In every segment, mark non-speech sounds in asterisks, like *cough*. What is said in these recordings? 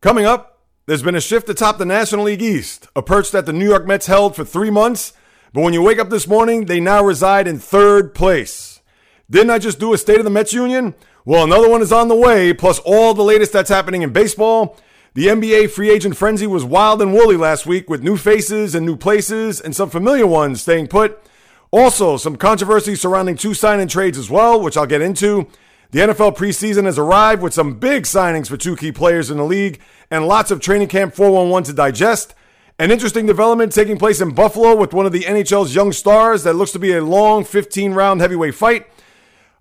Coming up, there's been a shift atop the National League East, a perch that the New York Mets held for three months, but when you wake up this morning, they now reside in third place. Didn't I just do a State of the Mets Union? Well, another one is on the way, plus all the latest that's happening in baseball. The NBA free agent frenzy was wild and woolly last week with new faces and new places and some familiar ones staying put. Also, some controversy surrounding two sign and trades as well, which I'll get into. The NFL preseason has arrived with some big signings for two key players in the league and lots of training camp 411 to digest. An interesting development taking place in Buffalo with one of the NHL's young stars that looks to be a long 15 round heavyweight fight.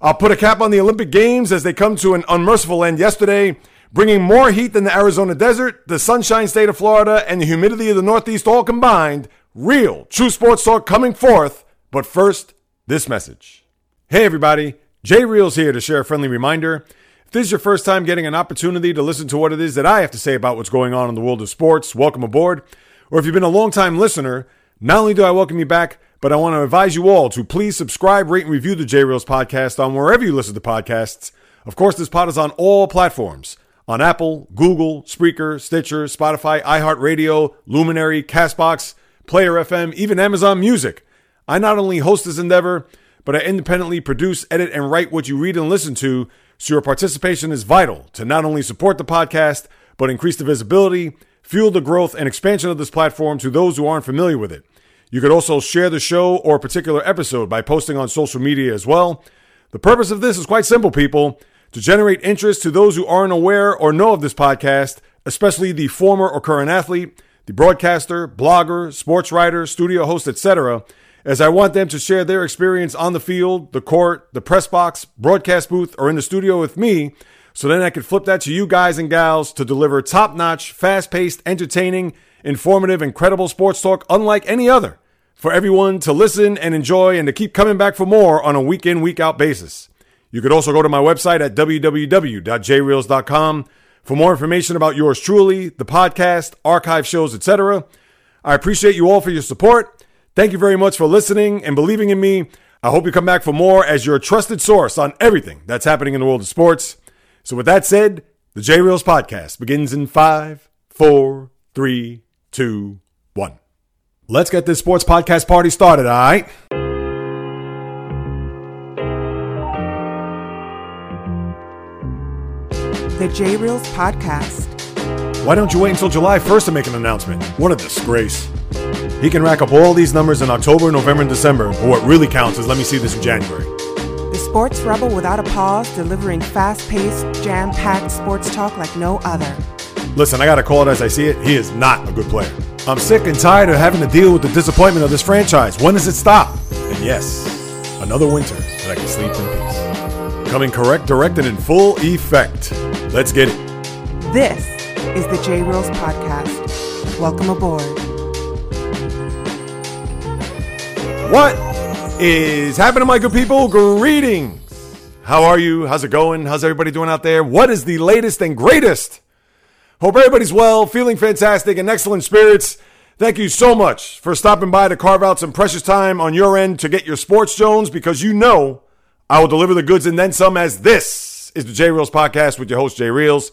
I'll put a cap on the Olympic Games as they come to an unmerciful end yesterday, bringing more heat than the Arizona desert, the sunshine state of Florida, and the humidity of the Northeast all combined. Real, true sports talk coming forth. But first, this message. Hey, everybody. Jay Reels here to share a friendly reminder. If this is your first time getting an opportunity to listen to what it is that I have to say about what's going on in the world of sports, welcome aboard. Or if you've been a long-time listener, not only do I welcome you back, but I want to advise you all to please subscribe, rate, and review the J Reels podcast on wherever you listen to podcasts. Of course, this pod is on all platforms on Apple, Google, Spreaker, Stitcher, Spotify, iHeartRadio, Luminary, Castbox, Player FM, even Amazon Music. I not only host this endeavor, but I independently produce, edit, and write what you read and listen to, so your participation is vital to not only support the podcast, but increase the visibility, fuel the growth, and expansion of this platform to those who aren't familiar with it. You could also share the show or a particular episode by posting on social media as well. The purpose of this is quite simple, people to generate interest to those who aren't aware or know of this podcast, especially the former or current athlete, the broadcaster, blogger, sports writer, studio host, etc., as I want them to share their experience on the field, the court, the press box, broadcast booth, or in the studio with me, so then I can flip that to you guys and gals to deliver top notch, fast paced, entertaining, informative, incredible sports talk unlike any other for everyone to listen and enjoy and to keep coming back for more on a week in, week out basis. You could also go to my website at www.jreels.com for more information about yours truly, the podcast, archive shows, etc. I appreciate you all for your support. Thank you very much for listening and believing in me. I hope you come back for more as your trusted source on everything that's happening in the world of sports. So, with that said, the J Reels podcast begins in five, four, three, two, one. Let's get this sports podcast party started, all right? The J Reels podcast. Why don't you wait until July 1st to make an announcement? What a disgrace. He can rack up all these numbers in October, November, and December, but what really counts is let me see this in January. The sports rebel without a pause, delivering fast paced, jam packed sports talk like no other. Listen, I gotta call it as I see it. He is not a good player. I'm sick and tired of having to deal with the disappointment of this franchise. When does it stop? And yes, another winter that I can sleep in peace. Coming correct, directed in full effect. Let's get it. This is the J Reels podcast. Welcome aboard. What is happening, my good people? Greetings. How are you? How's it going? How's everybody doing out there? What is the latest and greatest? Hope everybody's well, feeling fantastic, and excellent spirits. Thank you so much for stopping by to carve out some precious time on your end to get your sports Jones because you know I will deliver the goods and then some as this is the J Reels podcast with your host, Jay Reels.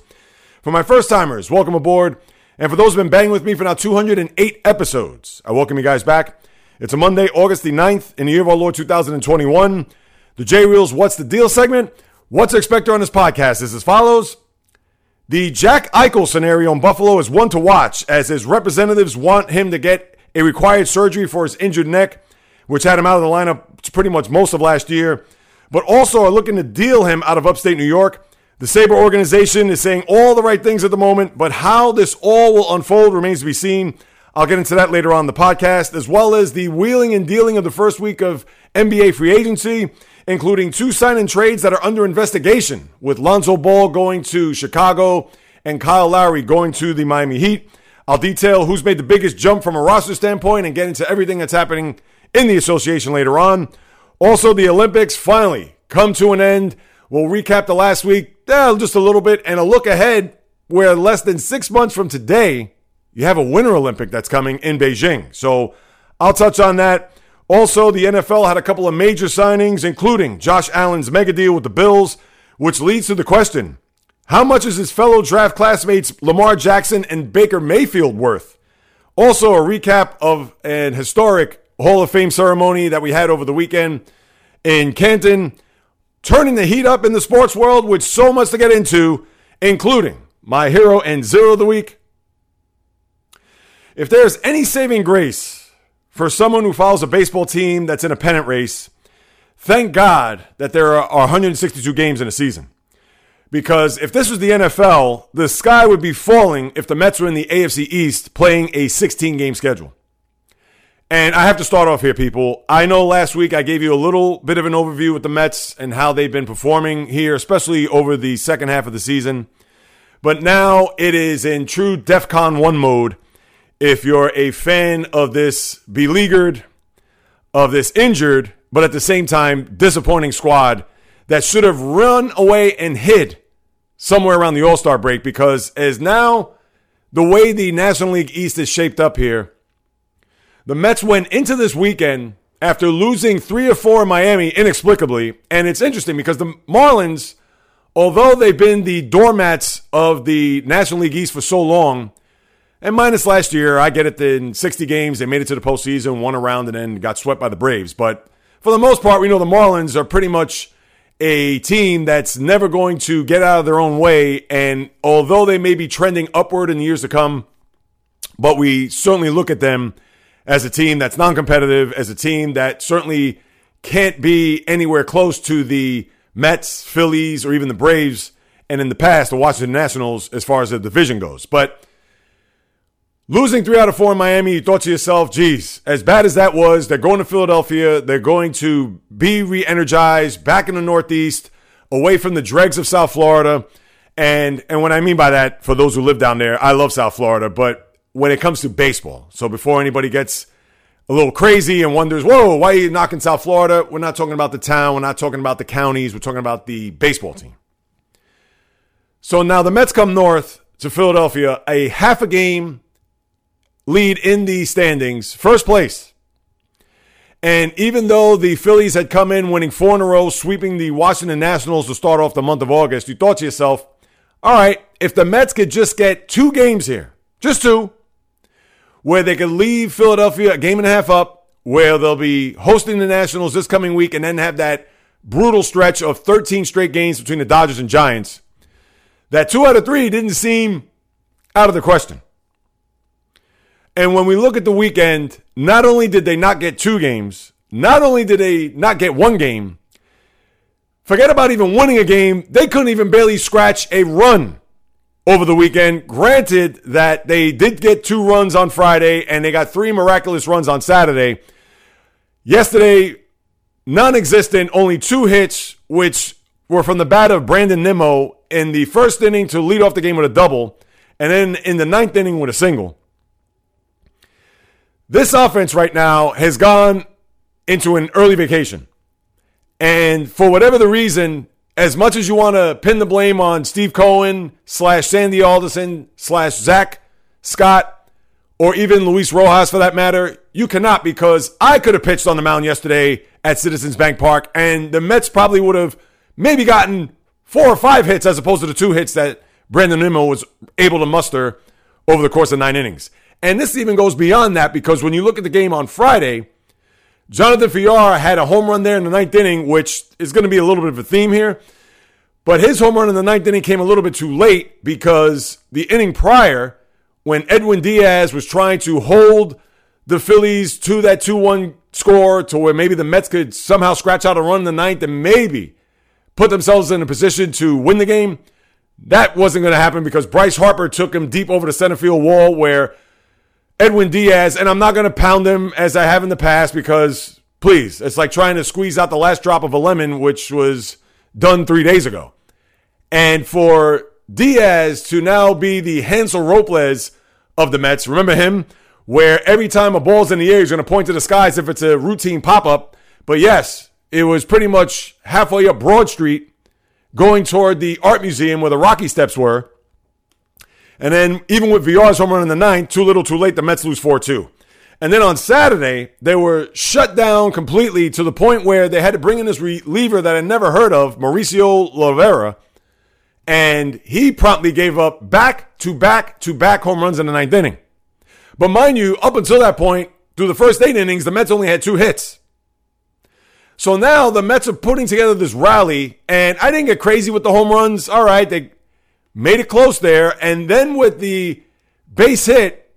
For my first timers, welcome aboard. And for those who've been banging with me for now 208 episodes, I welcome you guys back. It's a Monday, August the 9th, in the year of our Lord 2021. The J Reels What's the Deal segment. What to expect on this podcast is as follows. The Jack Eichel scenario in Buffalo is one to watch as his representatives want him to get a required surgery for his injured neck, which had him out of the lineup pretty much most of last year, but also are looking to deal him out of upstate New York. The Sabre organization is saying all the right things at the moment, but how this all will unfold remains to be seen. I'll get into that later on the podcast, as well as the wheeling and dealing of the first week of NBA free agency, including two sign and trades that are under investigation, with Lonzo Ball going to Chicago and Kyle Lowry going to the Miami Heat. I'll detail who's made the biggest jump from a roster standpoint and get into everything that's happening in the association later on. Also, the Olympics finally come to an end. We'll recap the last week eh, just a little bit and a look ahead where less than six months from today, you have a Winter Olympic that's coming in Beijing. So I'll touch on that. Also, the NFL had a couple of major signings, including Josh Allen's mega deal with the Bills, which leads to the question How much is his fellow draft classmates Lamar Jackson and Baker Mayfield worth? Also, a recap of an historic Hall of Fame ceremony that we had over the weekend in Canton, turning the heat up in the sports world with so much to get into, including my hero and zero of the week. If there's any saving grace for someone who follows a baseball team that's in a pennant race, thank God that there are 162 games in a season. Because if this was the NFL, the sky would be falling if the Mets were in the AFC East playing a 16 game schedule. And I have to start off here, people. I know last week I gave you a little bit of an overview with the Mets and how they've been performing here, especially over the second half of the season. But now it is in true DEFCON 1 mode. If you're a fan of this beleaguered, of this injured, but at the same time disappointing squad that should have run away and hid somewhere around the All Star break because as now the way the National League East is shaped up here, the Mets went into this weekend after losing three or four in Miami inexplicably. And it's interesting because the Marlins, although they've been the doormats of the National League East for so long, and minus last year, I get it, in 60 games, they made it to the postseason, won a round, and then got swept by the Braves. But for the most part, we know the Marlins are pretty much a team that's never going to get out of their own way. And although they may be trending upward in the years to come, but we certainly look at them as a team that's non competitive, as a team that certainly can't be anywhere close to the Mets, Phillies, or even the Braves, and in the past, the Washington Nationals as far as the division goes. But Losing three out of four in Miami, you thought to yourself, geez, as bad as that was, they're going to Philadelphia. They're going to be re energized back in the Northeast, away from the dregs of South Florida. And, and what I mean by that, for those who live down there, I love South Florida, but when it comes to baseball, so before anybody gets a little crazy and wonders, whoa, why are you knocking South Florida? We're not talking about the town. We're not talking about the counties. We're talking about the baseball team. So now the Mets come north to Philadelphia, a half a game lead in the standings, first place. And even though the Phillies had come in winning four in a row, sweeping the Washington Nationals to start off the month of August, you thought to yourself, all right, if the Mets could just get two games here, just two, where they could leave Philadelphia a game and a half up, where they'll be hosting the Nationals this coming week, and then have that brutal stretch of 13 straight games between the Dodgers and Giants, that two out of three didn't seem out of the question. And when we look at the weekend, not only did they not get two games, not only did they not get one game, forget about even winning a game, they couldn't even barely scratch a run over the weekend. Granted that they did get two runs on Friday and they got three miraculous runs on Saturday. Yesterday, non existent, only two hits, which were from the bat of Brandon Nimmo in the first inning to lead off the game with a double, and then in the ninth inning with a single. This offense right now has gone into an early vacation. And for whatever the reason, as much as you want to pin the blame on Steve Cohen slash Sandy Alderson slash Zack Scott or even Luis Rojas for that matter, you cannot because I could have pitched on the mound yesterday at Citizens Bank Park and the Mets probably would have maybe gotten four or five hits as opposed to the two hits that Brandon Nimmo was able to muster over the course of nine innings. And this even goes beyond that because when you look at the game on Friday, Jonathan Villar had a home run there in the ninth inning, which is going to be a little bit of a theme here. But his home run in the ninth inning came a little bit too late because the inning prior, when Edwin Diaz was trying to hold the Phillies to that 2 1 score to where maybe the Mets could somehow scratch out a run in the ninth and maybe put themselves in a position to win the game, that wasn't going to happen because Bryce Harper took him deep over the center field wall where Edwin Diaz, and I'm not going to pound him as I have in the past because, please, it's like trying to squeeze out the last drop of a lemon, which was done three days ago. And for Diaz to now be the Hansel Robles of the Mets, remember him? Where every time a ball's in the air, he's going to point to the skies if it's a routine pop up. But yes, it was pretty much halfway up Broad Street going toward the art museum where the Rocky Steps were. And then even with Villar's home run in the ninth, too little, too late, the Mets lose 4 2. And then on Saturday, they were shut down completely to the point where they had to bring in this reliever that I never heard of, Mauricio Llovera. and he promptly gave up back to back to back home runs in the ninth inning. But mind you, up until that point, through the first eight innings, the Mets only had two hits. So now the Mets are putting together this rally, and I didn't get crazy with the home runs. All right, they made it close there. And then with the base hit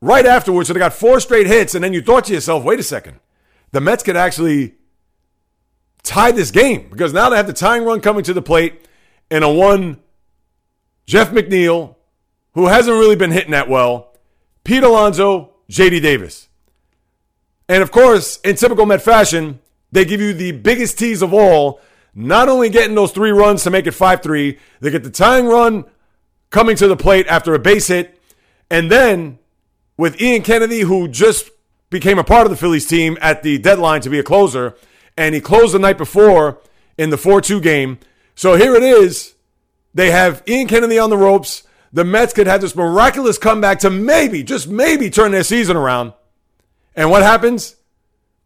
right afterwards, so they got four straight hits, and then you thought to yourself, wait a second, the Mets could actually tie this game because now they have the tying run coming to the plate and a one Jeff McNeil, who hasn't really been hitting that well, Pete Alonso, JD Davis. And of course, in typical Met fashion, they give you the biggest tease of all, not only getting those three runs to make it 5 3, they get the tying run coming to the plate after a base hit. And then with Ian Kennedy, who just became a part of the Phillies team at the deadline to be a closer, and he closed the night before in the 4 2 game. So here it is. They have Ian Kennedy on the ropes. The Mets could have this miraculous comeback to maybe, just maybe, turn their season around. And what happens?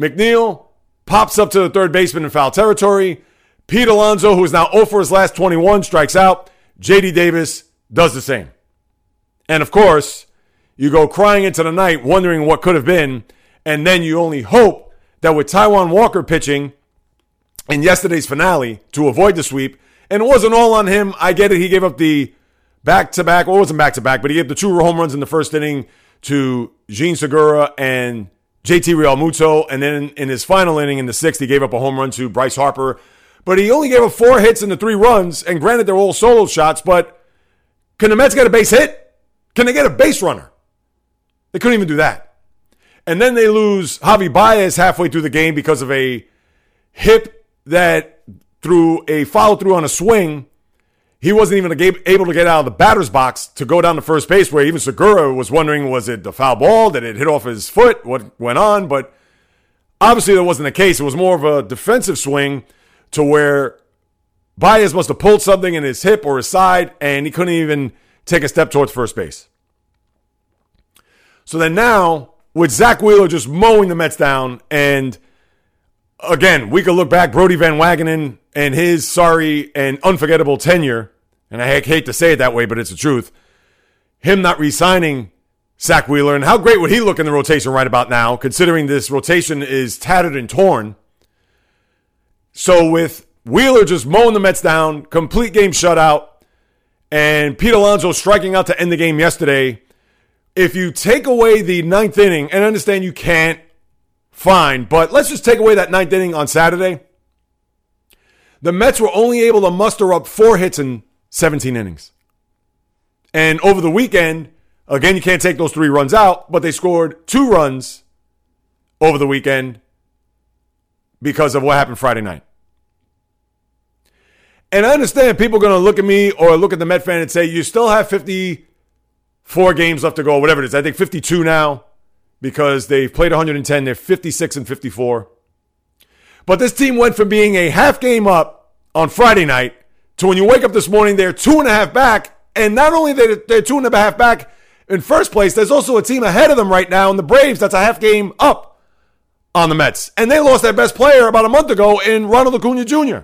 McNeil pops up to the third baseman in foul territory. Pete Alonso, who is now 0 for his last 21, strikes out. JD Davis does the same. And of course, you go crying into the night, wondering what could have been. And then you only hope that with Taijuan Walker pitching in yesterday's finale to avoid the sweep, and it wasn't all on him. I get it. He gave up the back to back, or it wasn't back to back, but he gave the two home runs in the first inning to Jean Segura and JT Realmuto. And then in his final inning in the sixth, he gave up a home run to Bryce Harper. But he only gave up four hits in the three runs. And granted, they're all solo shots, but can the Mets get a base hit? Can they get a base runner? They couldn't even do that. And then they lose Javi Baez halfway through the game because of a hip that through a follow through on a swing, he wasn't even able to get out of the batter's box to go down to first base, where even Segura was wondering was it the foul ball? Did it hit off his foot? What went on? But obviously, that wasn't the case. It was more of a defensive swing to where Baez must have pulled something in his hip or his side, and he couldn't even take a step towards first base. So then now, with Zack Wheeler just mowing the Mets down, and again, we could look back, Brodie Van Wagenen and his sorry and unforgettable tenure, and I hate to say it that way, but it's the truth. Him not re signing Zack Wheeler, and how great would he look in the rotation right about now, considering this rotation is tattered and torn. So with Wheeler just mowing the Mets down, complete game shutout, and Pete Alonso striking out to end the game yesterday if you take away the ninth inning, and I understand you can't, fine, but let's just take away that ninth inning on Saturday. The Mets were only able to muster up four hits in 17 innings. And over the weekend, again, you can't take those three runs out, but they scored two runs over the weekend because of what happened Friday night. And I understand people are going to look at me or look at the Met fan and say, you still have 54 games left to go, whatever it is. I think 52 now because they've played 110. They're 56 and 54. But this team went from being a half game up on Friday night to when you wake up this morning, they're two and a half back. And not only they're, they're two and a half back in first place, there's also a team ahead of them right now in the Braves that's a half game up on the Mets. And they lost their best player about a month ago in Ronald Acuna Jr.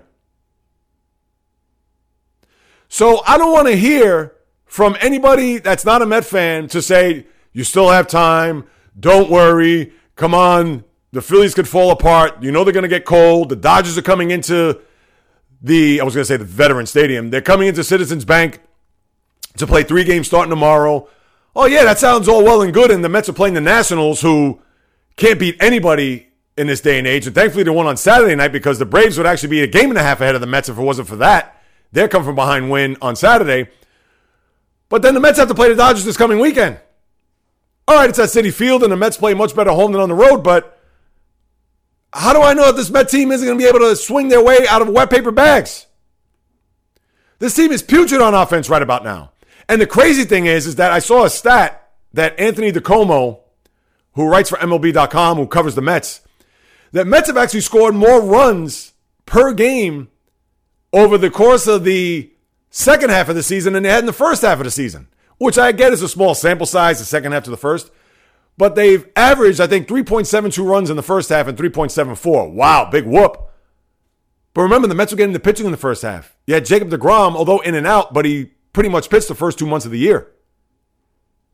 So I don't want to hear from anybody that's not a Met fan to say, you still have time. Don't worry. Come on. The Phillies could fall apart. You know they're going to get cold. The Dodgers are coming into the, I was going to say the Veteran Stadium. They're coming into Citizens Bank to play three games starting tomorrow. Oh, yeah, that sounds all well and good. And the Mets are playing the Nationals, who can't beat anybody in this day and age. And thankfully, they won on Saturday night because the Braves would actually be a game and a half ahead of the Mets if it wasn't for that. They're come from behind win on Saturday. But then the Mets have to play the Dodgers this coming weekend. All right, it's at Citi Field, and the Mets play much better home than on the road, but how do I know that this Met team isn't going to be able to swing their way out of wet paper bags? This team is putrid on offense right about now. And the crazy thing is, is that I saw a stat that Anthony DiComo, who writes for MLB.com, who covers the Mets, that Mets have actually scored more runs per game over the course of the second half of the season than they had in the first half of the season, which I get is a small sample size, the second half to the first. But they've averaged, I think, 3.72 runs in the first half and 3.74. Wow, big whoop. But remember, the Mets were getting the pitching in the first half. You had Jacob DeGrom, although in and out, but he pretty much pitched the first two months of the year.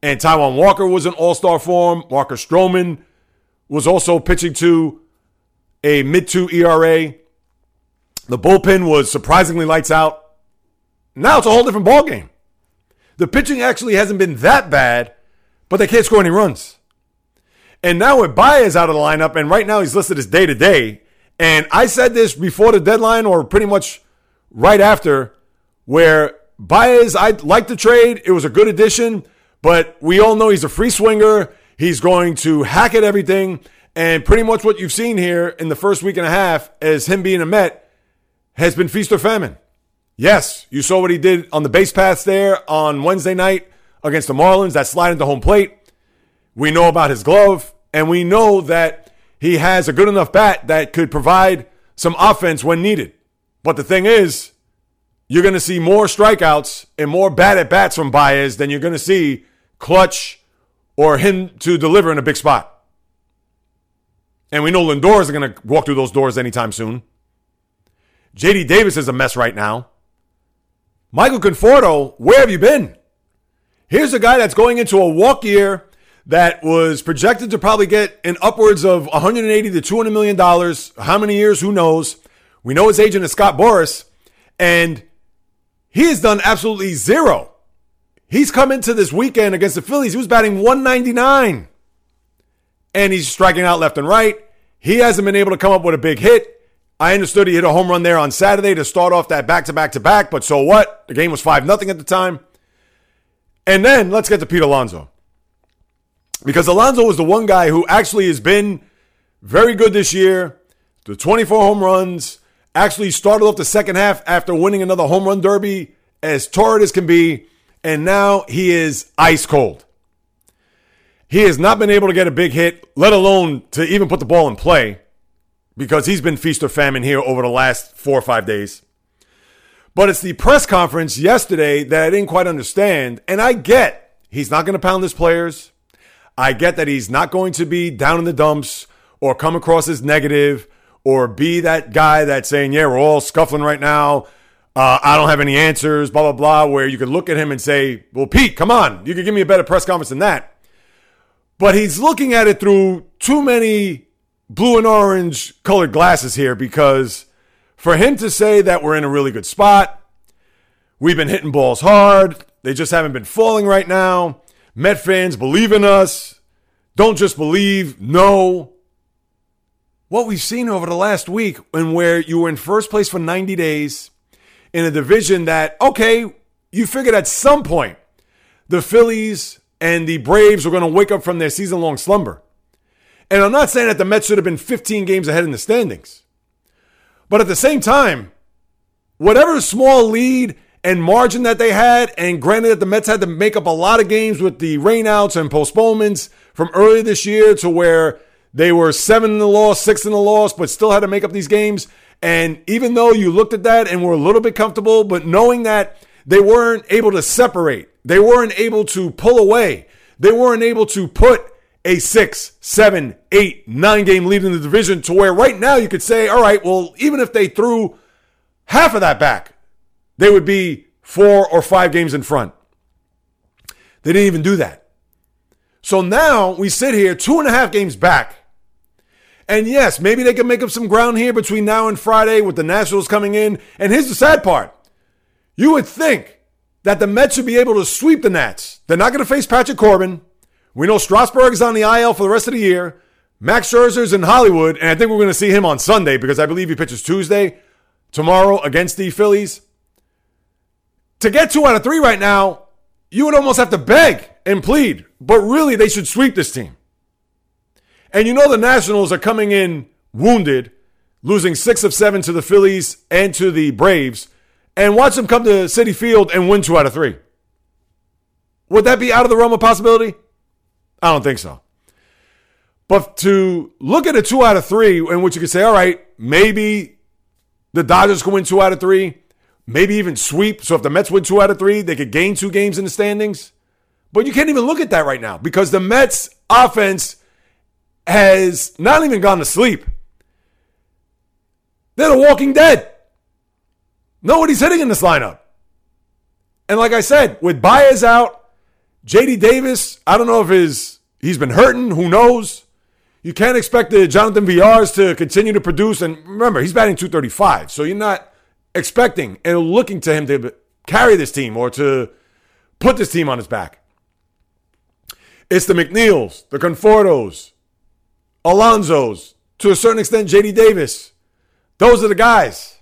And Taijuan Walker was in all star form. Marcus Stroman was also pitching to a mid two ERA. The bullpen was surprisingly lights out. Now it's a whole different ballgame. The pitching actually hasn't been that bad, but they can't score any runs. And now with Baez out of the lineup, and right now he's listed as day to day. And I said this before the deadline, or pretty much right after, where Baez, I like the trade. It was a good addition, but we all know he's a free swinger. He's going to hack at everything. And pretty much what you've seen here in the first week and a half as him being a Met has been feast or famine. Yes, you saw what he did on the base paths there on Wednesday night against the Marlins, that slide into home plate. We know about his glove, and we know that he has a good enough bat that could provide some offense when needed. But the thing is, you're going to see more strikeouts and more bad at bats from Baez than you're going to see clutch or him to deliver in a big spot. And we know Lindor isn't going to walk through those doors anytime soon. JD Davis is a mess right now. Michael Conforto, where have you been? Here's a guy that's going into a walk year that was projected to probably get in upwards of 180 to 200 million dollars. How many years? Who knows? We know his agent is Scott Boras, and he has done absolutely zero. He's come into this weekend against the Phillies. He was batting 199, and he's striking out left and right. He hasn't been able to come up with a big hit. I understood he hit a home run there on Saturday to start off that back to back to back, but so what? The game was 5 0 at the time. And then let's get to Pete Alonso. Because Alonso was the one guy who actually has been very good this year. The 24 home runs, actually started off the second half after winning another home run derby as torrid as can be, and now he is ice cold. He has not been able to get a big hit, let alone to even put the ball in play, because he's been feast or famine here over the last four or five days. But it's the press conference yesterday that I didn't quite understand. And I get he's not going to pound his players. I get that he's not going to be down in the dumps or come across as negative or be that guy that's saying, yeah, we're all scuffling right now. Uh, I don't have any answers, blah, blah, blah, where you could look at him and say, well, Pete, come on. You could give me a better press conference than that. But he's looking at it through too many blue and orange colored glasses here because for him to say that we're in a really good spot, we've been hitting balls hard, they just haven't been falling right now. Met fans believe in us. Don't just believe, no. What we've seen over the last week, and where you were in first place for 90 days in a division that, okay, you figured at some point the Phillies and the Braves were going to wake up from their season long slumber. And I'm not saying that the Mets should have been 15 games ahead in the standings. But at the same time, whatever small lead and margin that they had, and granted that the Mets had to make up a lot of games with the rainouts and postponements from earlier this year to where they were seven in the loss, six in the loss, but still had to make up these games. And even though you looked at that and were a little bit comfortable, but knowing that they weren't able to separate, they weren't able to pull away, they weren't able to put a six, seven, eight, nine game lead in the division to where right now you could say, all right, well, even if they threw half of that back, they would be four or five games in front. They didn't even do that. So now we sit here two and a half games back. And yes, maybe they can make up some ground here between now and Friday with the Nationals coming in. And here's the sad part you would think that the Mets should be able to sweep the Nats. They're not going to face Patrick Corbin. We know Strasburg is on the IL for the rest of the year. Max Scherzer's in Hollywood, and I think we're going to see him on Sunday because I believe he pitches Tuesday, tomorrow against the Phillies. To get two out of three right now, you would almost have to beg and plead, but really they should sweep this team. And you know the Nationals are coming in wounded, losing six of seven to the Phillies and to the Braves, and watch them come to Citi Field and win two out of three. Would that be out of the realm of possibility? I don't think so. But to look at a two out of three, in which you could say, all right, maybe the Dodgers can win two out of three, maybe even sweep. So if the Mets win two out of three, they could gain two games in the standings. But you can't even look at that right now because the Mets offense has not even gone to sleep. They're the walking dead. Nobody's hitting in this lineup. And like I said, with Baez out, JD Davis, I don't know if his he's been hurting, who knows? You can't expect the Jonathan Villars to continue to produce. And remember, he's batting 235. So you're not expecting and looking to him to carry this team or to put this team on his back. It's the McNeils, the Confortos, Alonsos, to a certain extent, JD Davis. Those are the guys.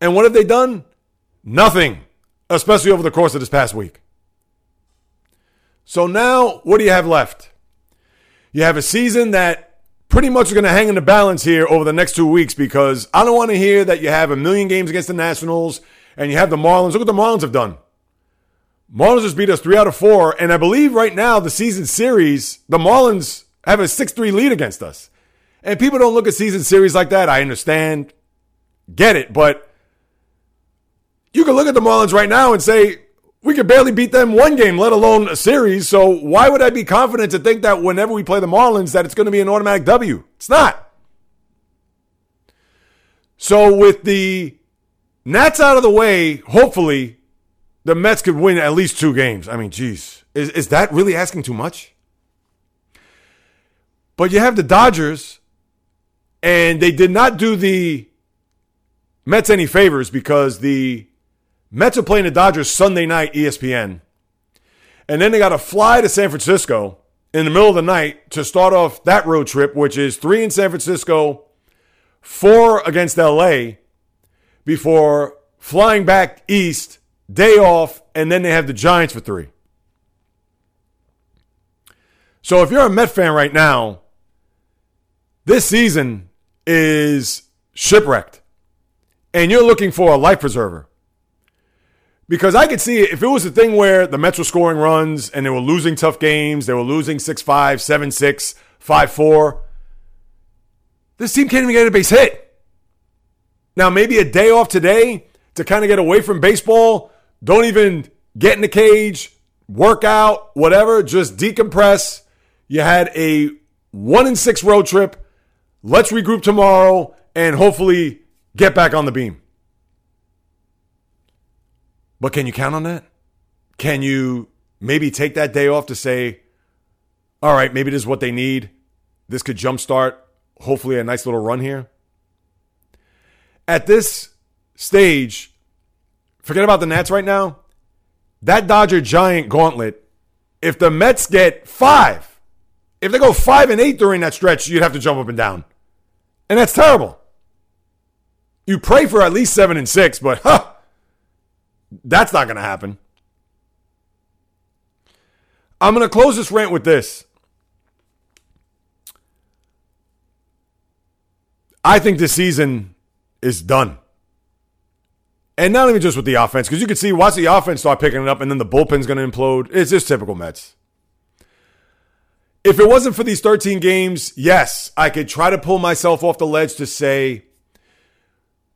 And what have they done? Nothing, especially over the course of this past week. So now, what do you have left? You have a season that pretty much is going to hang in the balance here over the next two weeks because I don't want to hear that you have a million games against the Nationals and you have the Marlins. Look what the Marlins have done. Marlins just beat us three out of four, and I believe right now the season series, the Marlins have a six-three lead against us. And people don't look at season series like that. I understand, get it, but you can look at the Marlins right now and say we could barely beat them one game, let alone a series. So why would I be confident to think that whenever we play the Marlins that it's going to be an automatic W? It's not. So with the Nats out of the way, hopefully the Mets could win at least two games. I mean, geez, is, is that really asking too much? But you have the Dodgers, and they did not do the Mets any favors because the Mets are playing the Dodgers Sunday night, ESPN. And then they got to fly to San Francisco in the middle of the night to start off that road trip, which is three in San Francisco, four against LA, before flying back east day off, and then they have the Giants for three. So if you're a Met fan right now, this season is shipwrecked, and you're looking for a life preserver. Because I could see if it was a thing where the Mets were scoring runs and they were losing tough games, they were losing 6 5, 7 6, 5 4. This team can't even get a base hit. Now, maybe a day off today to kind of get away from baseball don't even get in the cage, work out, whatever. Just decompress. You had a one in six road trip. Let's regroup tomorrow and hopefully get back on the beam. But can you count on that? Can you maybe take that day off to say, all right, maybe this is what they need? This could jumpstart, hopefully, a nice little run here. At this stage, Forget about the Nats right now. That Dodger Giant gauntlet, if the Mets get five, if they go five and eight during that stretch, you'd have to jump up and down. And that's terrible. You pray for at least seven and six, but huh, that's not going to happen. I'm going to close this rant with this. I think this season is done. And not even just with the offense, because you can see watch the offense start picking it up, and then the bullpen's going to implode. It's just typical Mets. If it wasn't for these 13 games, yes, I could try to pull myself off the ledge to say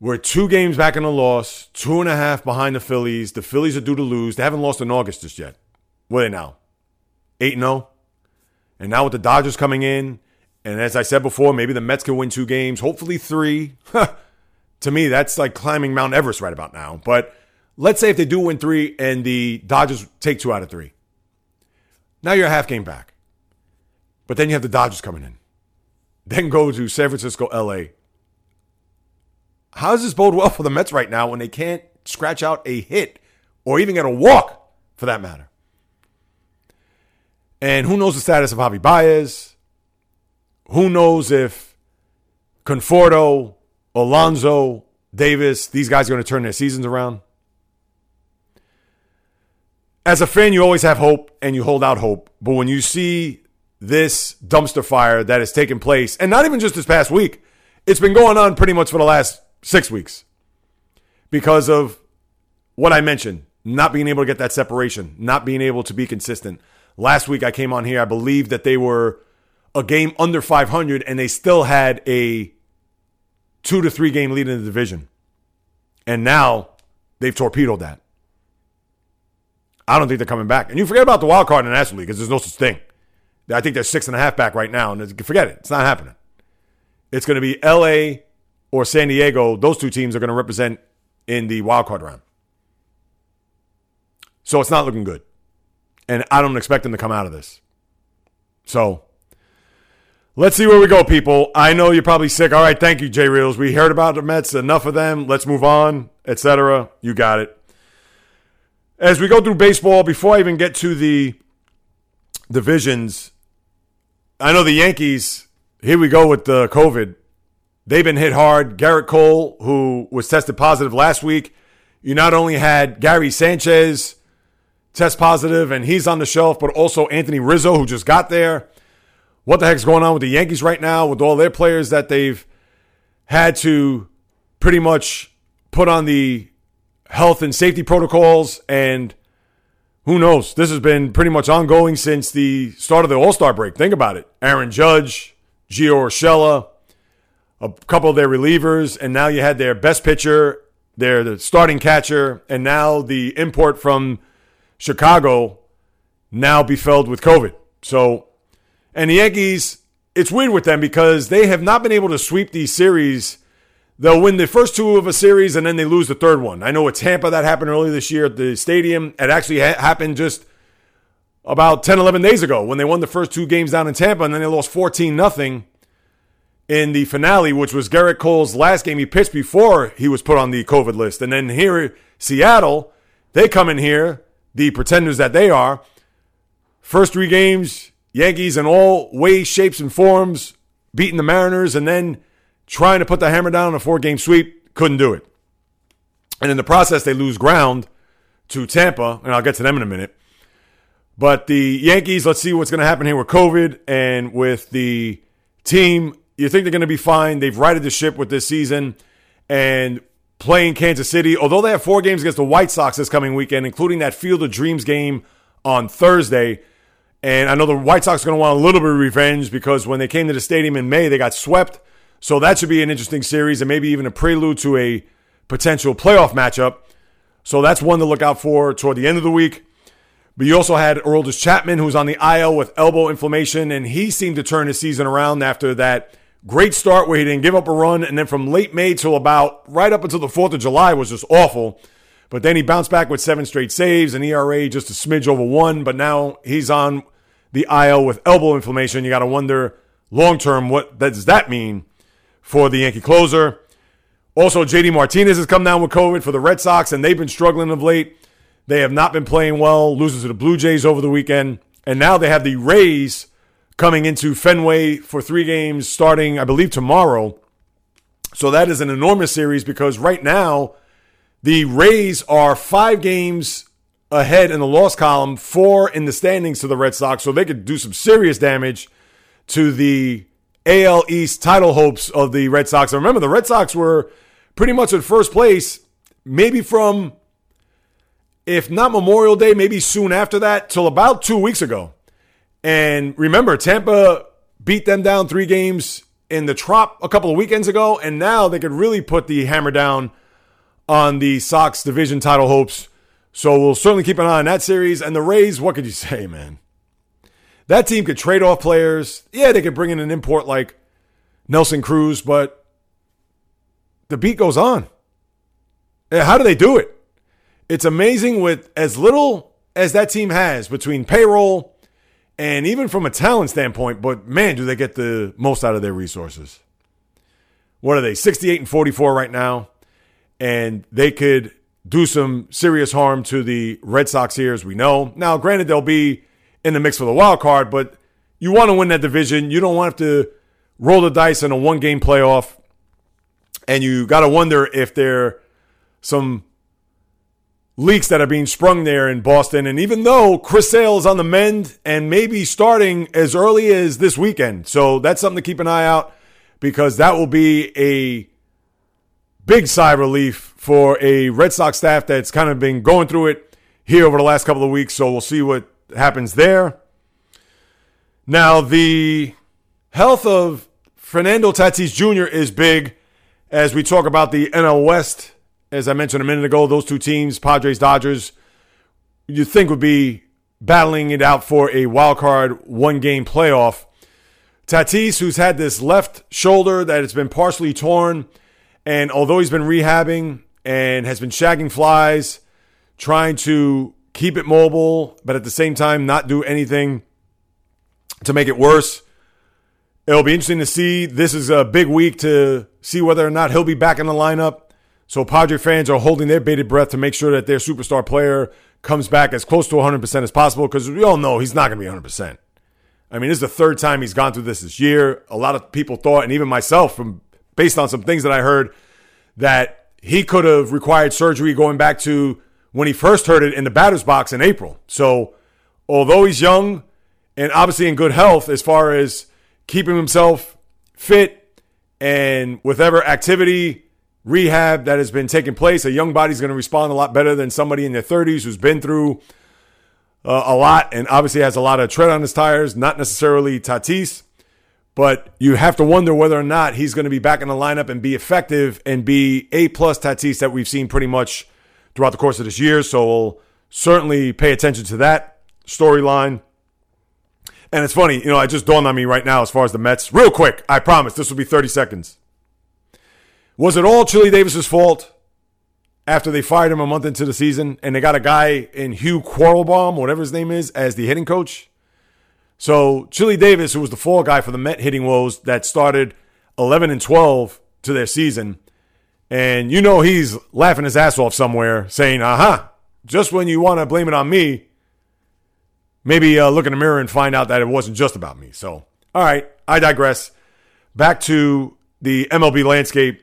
we're two games back in a loss, two and a half behind the Phillies. The Phillies are due to lose. They haven't lost in August just yet. What are they now? 8 0? And now with the Dodgers coming in, and as I said before, maybe the Mets can win two games, hopefully three. *laughs* To me, that's like climbing Mount Everest right about now. But let's say if they do win three and the Dodgers take two out of three. Now you're a half game back. But then you have the Dodgers coming in. Then go to San Francisco, LA. How does this bode well for the Mets right now when they can't scratch out a hit or even get a walk for that matter? And who knows the status of Javi Baez? Who knows if Conforto Alonso, Davis, these guys are going to turn their seasons around. As a fan, you always have hope and you hold out hope. But when you see this dumpster fire that has taken place, and not even just this past week, it's been going on pretty much for the last six weeks because of what I mentioned not being able to get that separation, not being able to be consistent. Last week I came on here, I believe that they were a game under 500 and they still had a two to three game lead in the division. And now they've torpedoed that. I don't think they're coming back. And you forget about the wild card in the National League because there's no such thing. I think they're six and a half back right now, and forget it. It's not happening. It's going to be LA or San Diego. Those two teams are going to represent in the wild card round. So it's not looking good. And I don't expect them to come out of this. So let's see where we go, people. I know you're probably sick. All right, thank you, J Reels. We heard about the Mets. Enough of them. Let's move on, etc. You got it. As we go through baseball, before I even get to the divisions, I know the Yankees. Here we go with the COVID. They've been hit hard. Gerrit Cole, who was tested positive last week, you not only had Gary Sanchez test positive and he's on the shelf, but also Anthony Rizzo, who just got there. What the heck's going on with the Yankees right now with all their players that they've had to pretty much put on the health and safety protocols and who knows? This has been pretty much ongoing since the start of the All Star break. Think about it. Aaron Judge, Gio Urshela, a couple of their relievers, and now you had their best pitcher, their the starting catcher, and now the import from Chicago now be filled with COVID. So, and the Yankees, it's weird with them because they have not been able to sweep these series. They'll win the first two of a series and then they lose the third one. I know with Tampa that happened earlier this year at the stadium. It actually ha- happened just about 10, 11 days ago when they won the first two games down in Tampa and then they lost 14 nothing in the finale, which was Gerrit Cole's last game he pitched before he was put on the COVID list. And then here, Seattle, they come in here, the pretenders that they are. First three games, Yankees in all ways, shapes, and forms, beating the Mariners, and then trying to put the hammer down on a four game sweep. Couldn't do it. And in the process, they lose ground to Tampa, and I'll get to them in a minute. But the Yankees, let's see what's going to happen here with COVID and with the team you think they're going to be fine. They've righted the ship with this season and playing Kansas City. Although they have four games against the White Sox this coming weekend, including that Field of Dreams game on Thursday. And I know the White Sox are going to want a little bit of revenge because when they came to the stadium in May, they got swept. So that should be an interesting series and maybe even a prelude to a potential playoff matchup. So that's one to look out for toward the end of the week. But you also had Aroldis Chapman, who's on the IL with elbow inflammation, and he seemed to turn his season around after that Great start where he didn't give up a run. And then from late May till about right up until the 4th of July was just awful. But then he bounced back with seven straight saves, and ERA just a smidge over one. But now he's on the IL with elbow inflammation. You got to wonder long term what does that mean for the Yankee closer. Also, JD Martinez has come down with COVID for the Red Sox, and they've been struggling of late. They have not been playing well, losing to the Blue Jays over the weekend. And now they have the Rays coming into Fenway for three games starting, I believe, tomorrow. So that is an enormous series because right now the Rays are five games ahead in the loss column, four in the standings to the Red Sox. So they could do some serious damage to the AL East title hopes of the Red Sox. And remember, the Red Sox were pretty much in first place, maybe from, if not Memorial Day, maybe soon after that, till about two weeks ago. And remember, Tampa beat them down three games in the Trop a couple of weekends ago, and now they could really put the hammer down on the Sox division title hopes. So we'll certainly keep an eye on that series. And the Rays, what could you say, man? That team could trade off players. Yeah, they could bring in an import like Nelson Cruz, but the beat goes on. How do they do it? It's amazing with as little as that team has between payroll and even from a talent standpoint, but man, do they get the most out of their resources. What are they? 68 and 44 right now. And they could do some serious harm to the Red Sox here, as we know. Now, granted, they'll be in the mix for the wild card, but you want to win that division. You don't want to roll the dice in a one game playoff. And you got to wonder if there are some leaks that are being sprung there in Boston. And even though Chris Sale is on the mend and maybe starting as early as this weekend. So that's something to keep an eye out because that will be a big sigh of relief for a Red Sox staff that's kind of been going through it here over the last couple of weeks. So we'll see what happens there. Now, the health of Fernando Tatis Jr. is big as we talk about the NL West as I mentioned a minute ago, those two teams, Padres, Dodgers, you think would be battling it out for a wild card one game playoff. Tatis, who's had this left shoulder that has been partially torn, and although he's been rehabbing, and has been shagging flies, trying to keep it mobile, but at the same time, not do anything to make it worse. It'll be interesting to see. This is a big week to see whether or not he'll be back in the lineup. So Padre fans are holding their bated breath to make sure that their superstar player comes back as close to 100% as possible because we all know he's not going to be 100%. I mean, this is the third time he's gone through this this year. A lot of people thought, and even myself, from based on some things that I heard, that he could have required surgery going back to when he first heard it in the batter's box in April. So, although he's young and obviously in good health as far as keeping himself fit and whatever activity, rehab that has been taking place, a young body's going to respond a lot better than somebody in their 30s who's been through uh, a lot and obviously has a lot of tread on his tires, not necessarily Tatis. But you have to wonder whether or not he's going to be back in the lineup and be effective and be A plus Tatis that we've seen pretty much throughout the course of this year. So we'll certainly pay attention to that storyline. And it's funny, you know, it just dawned on me right now as far as the Mets. Real quick, I promise this will be 30 seconds. Was it all Chili Davis's fault after they fired him a month into the season and they got a guy in Hugh Quirlbaum, whatever his name is, as the hitting coach? So Chili Davis, who was the fall guy for the Met hitting woes that started 11 and 12 to their season, and you know he's laughing his ass off somewhere, saying, "Aha! Just when you want to blame it on me, maybe uh, look in the mirror and find out that it wasn't just about me." So, all right, I digress. Back to the MLB landscape.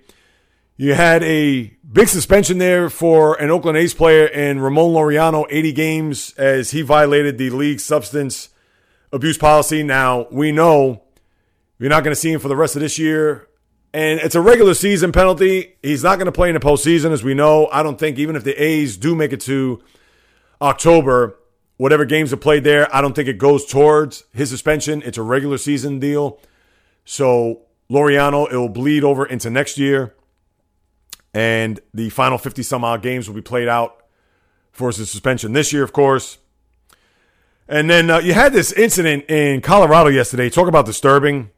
You had a big suspension there for an Oakland A's player in Ramon Laureano, 80 games, as he violated the league substance abuse policy. Now, we know you're not going to see him for the rest of this year. And it's a regular season penalty. He's not going to play in the postseason, as we know. I don't think, even if the A's do make it to October, whatever games are played there, I don't think it goes towards his suspension. It's a regular season deal. So, Laureano, it will bleed over into next year. And the final 50 some odd games will be played out for his suspension this year, of course. And then uh, you had this incident in Colorado yesterday. Talk about disturbing.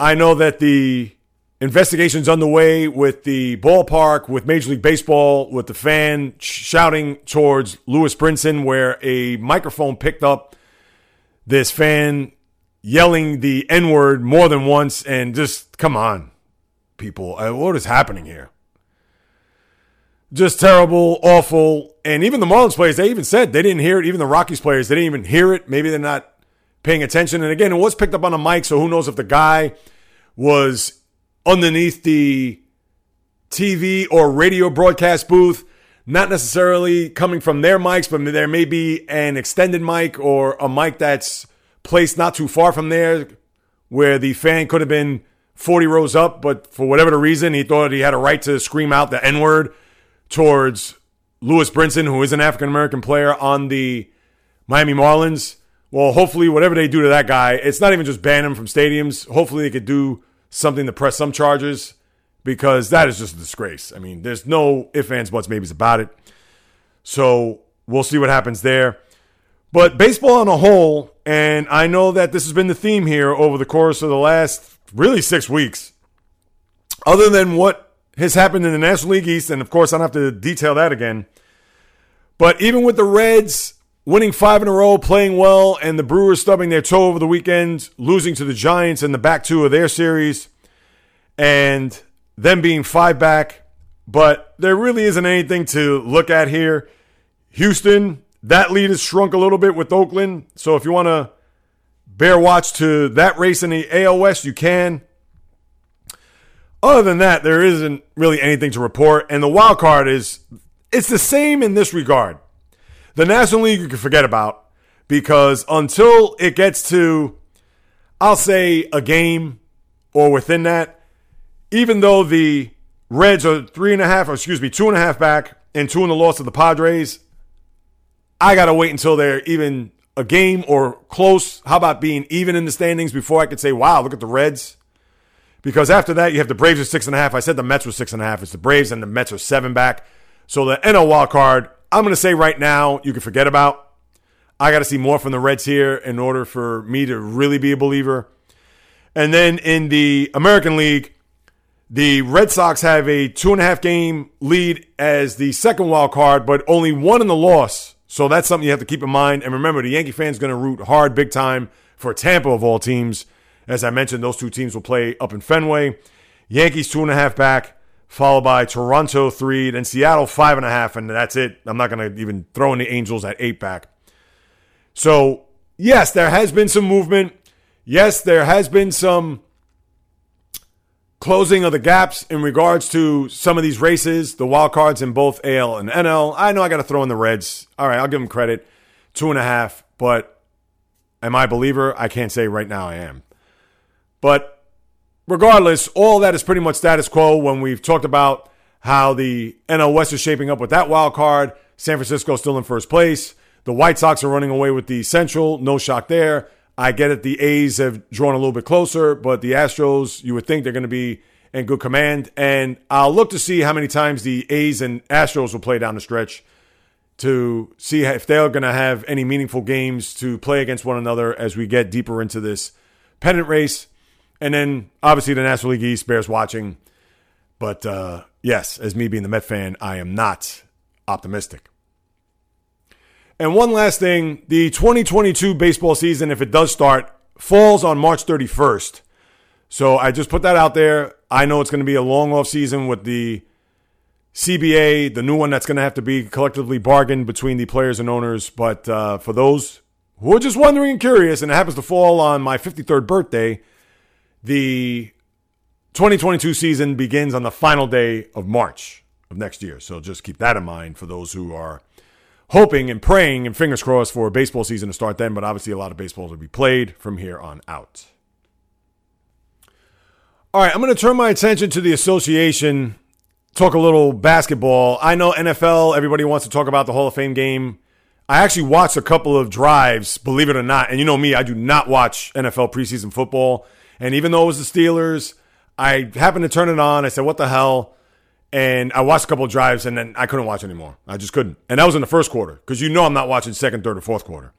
I know that the investigation's underway with the ballpark, with Major League Baseball, with the fan shouting towards Lewis Brinson, where a microphone picked up this fan yelling the N word more than once. And just come on, people. Uh, what is happening here? just terrible, awful. And even the Marlins players, they even said they didn't hear it. Even the Rockies players, they didn't even hear it. Maybe they're not paying attention. And again, it was picked up on a mic, so who knows if the guy was underneath the TV or radio broadcast booth, not necessarily coming from their mics, but there may be an extended mic or a mic that's placed not too far from there where the fan could have been 40 rows up, but for whatever the reason, he thought he had a right to scream out the N word towards Lewis Brinson, who is an African American player on the Miami Marlins. Well, hopefully, whatever they do to that guy, it's not even just ban him from stadiums. Hopefully, they could do something to press some charges because that is just a disgrace. I mean, there's no ifs, ands, buts, maybes about it. So we'll see what happens there. But baseball on a whole, and I know that this has been the theme here over the course of the last really six weeks, other than what has happened in the National League East, and of course, I don't have to detail that again. But even with the Reds winning five in a row, playing well, and the Brewers stubbing their toe over the weekend, losing to the Giants in the back two of their series, and them being five back, but there really isn't anything to look at here. Houston, that lead has shrunk a little bit with Oakland. So if you want to bear watch to that race in the AL West, you can. Other than that, there isn't really anything to report. And the wild card is it's the same in this regard. The National League you can forget about because until it gets to, I'll say, a game or within that, even though the Reds are three and a half, or excuse me, two and a half back and two in the loss of the Padres, I got to wait until they're even a game or close. How about being even in the standings before I could say, wow, look at the Reds? because after that you have the Braves are six and a half. I said the Mets were six and a half. It's the Braves and the Mets are seven back. So the NL wild card, I'm going to say right now you can forget about. I got to see more from the Reds here in order for me to really be a believer. And then in the American League, The Red Sox have a two and a half game lead as the second wild card, but only one in the loss. So that's something you have to keep in mind. And remember, the Yankee fans are going to root hard, big time for Tampa of all teams. As I mentioned, those two teams will play up in Fenway. Yankees two and a half back, followed by Toronto three, then Seattle five and a half, and that's it. I'm not going to even throw in the Angels at eight back. So, yes, there has been some movement. Yes, there has been some closing of the gaps in regards to some of these races, the wild cards in both AL and NL. I know I got to throw in the Reds. All right, I'll give them credit. Two and a half, but am I a believer? I can't say right now I am. But regardless, all that is pretty much status quo when we've talked about how the NL West is shaping up with that wild card. San Francisco still in first place. The White Sox are running away with the Central. No shock there. I get it. The A's have drawn a little bit closer, but the Astros, you would think they're going to be in good command. And I'll look to see how many times the A's and Astros will play down the stretch to see if they're going to have any meaningful games to play against one another as we get deeper into this pennant race. And then obviously the National League East bears watching. But uh, yes, as me being the Met fan, I am not optimistic. And one last thing the 2022 baseball season, if it does start, falls on March 31st. So I just put that out there. I know it's going to be a long off season with the CBA, the new one that's going to have to be collectively bargained between the players and owners. But uh, for those who are just wondering and curious, and it happens to fall on my 53rd birthday, the 2022 season begins on the final day of March of next year. So just keep that in mind for those who are hoping and praying and fingers crossed for baseball season to start then, but obviously a lot of baseballs will be played from here on out. All right, I'm going to turn my attention to the association, talk a little basketball. I know NFL, everybody wants to talk about the Hall of Fame game. I actually watched a couple of drives, believe it or not. And you know me, I do not watch NFL preseason football. And even though it was the Steelers, I happened to turn it on. I said, what the hell? and I watched a couple drives, and then I couldn't watch anymore. I just couldn't, and that was in the first quarter because you know I'm not watching second, third, or fourth quarter.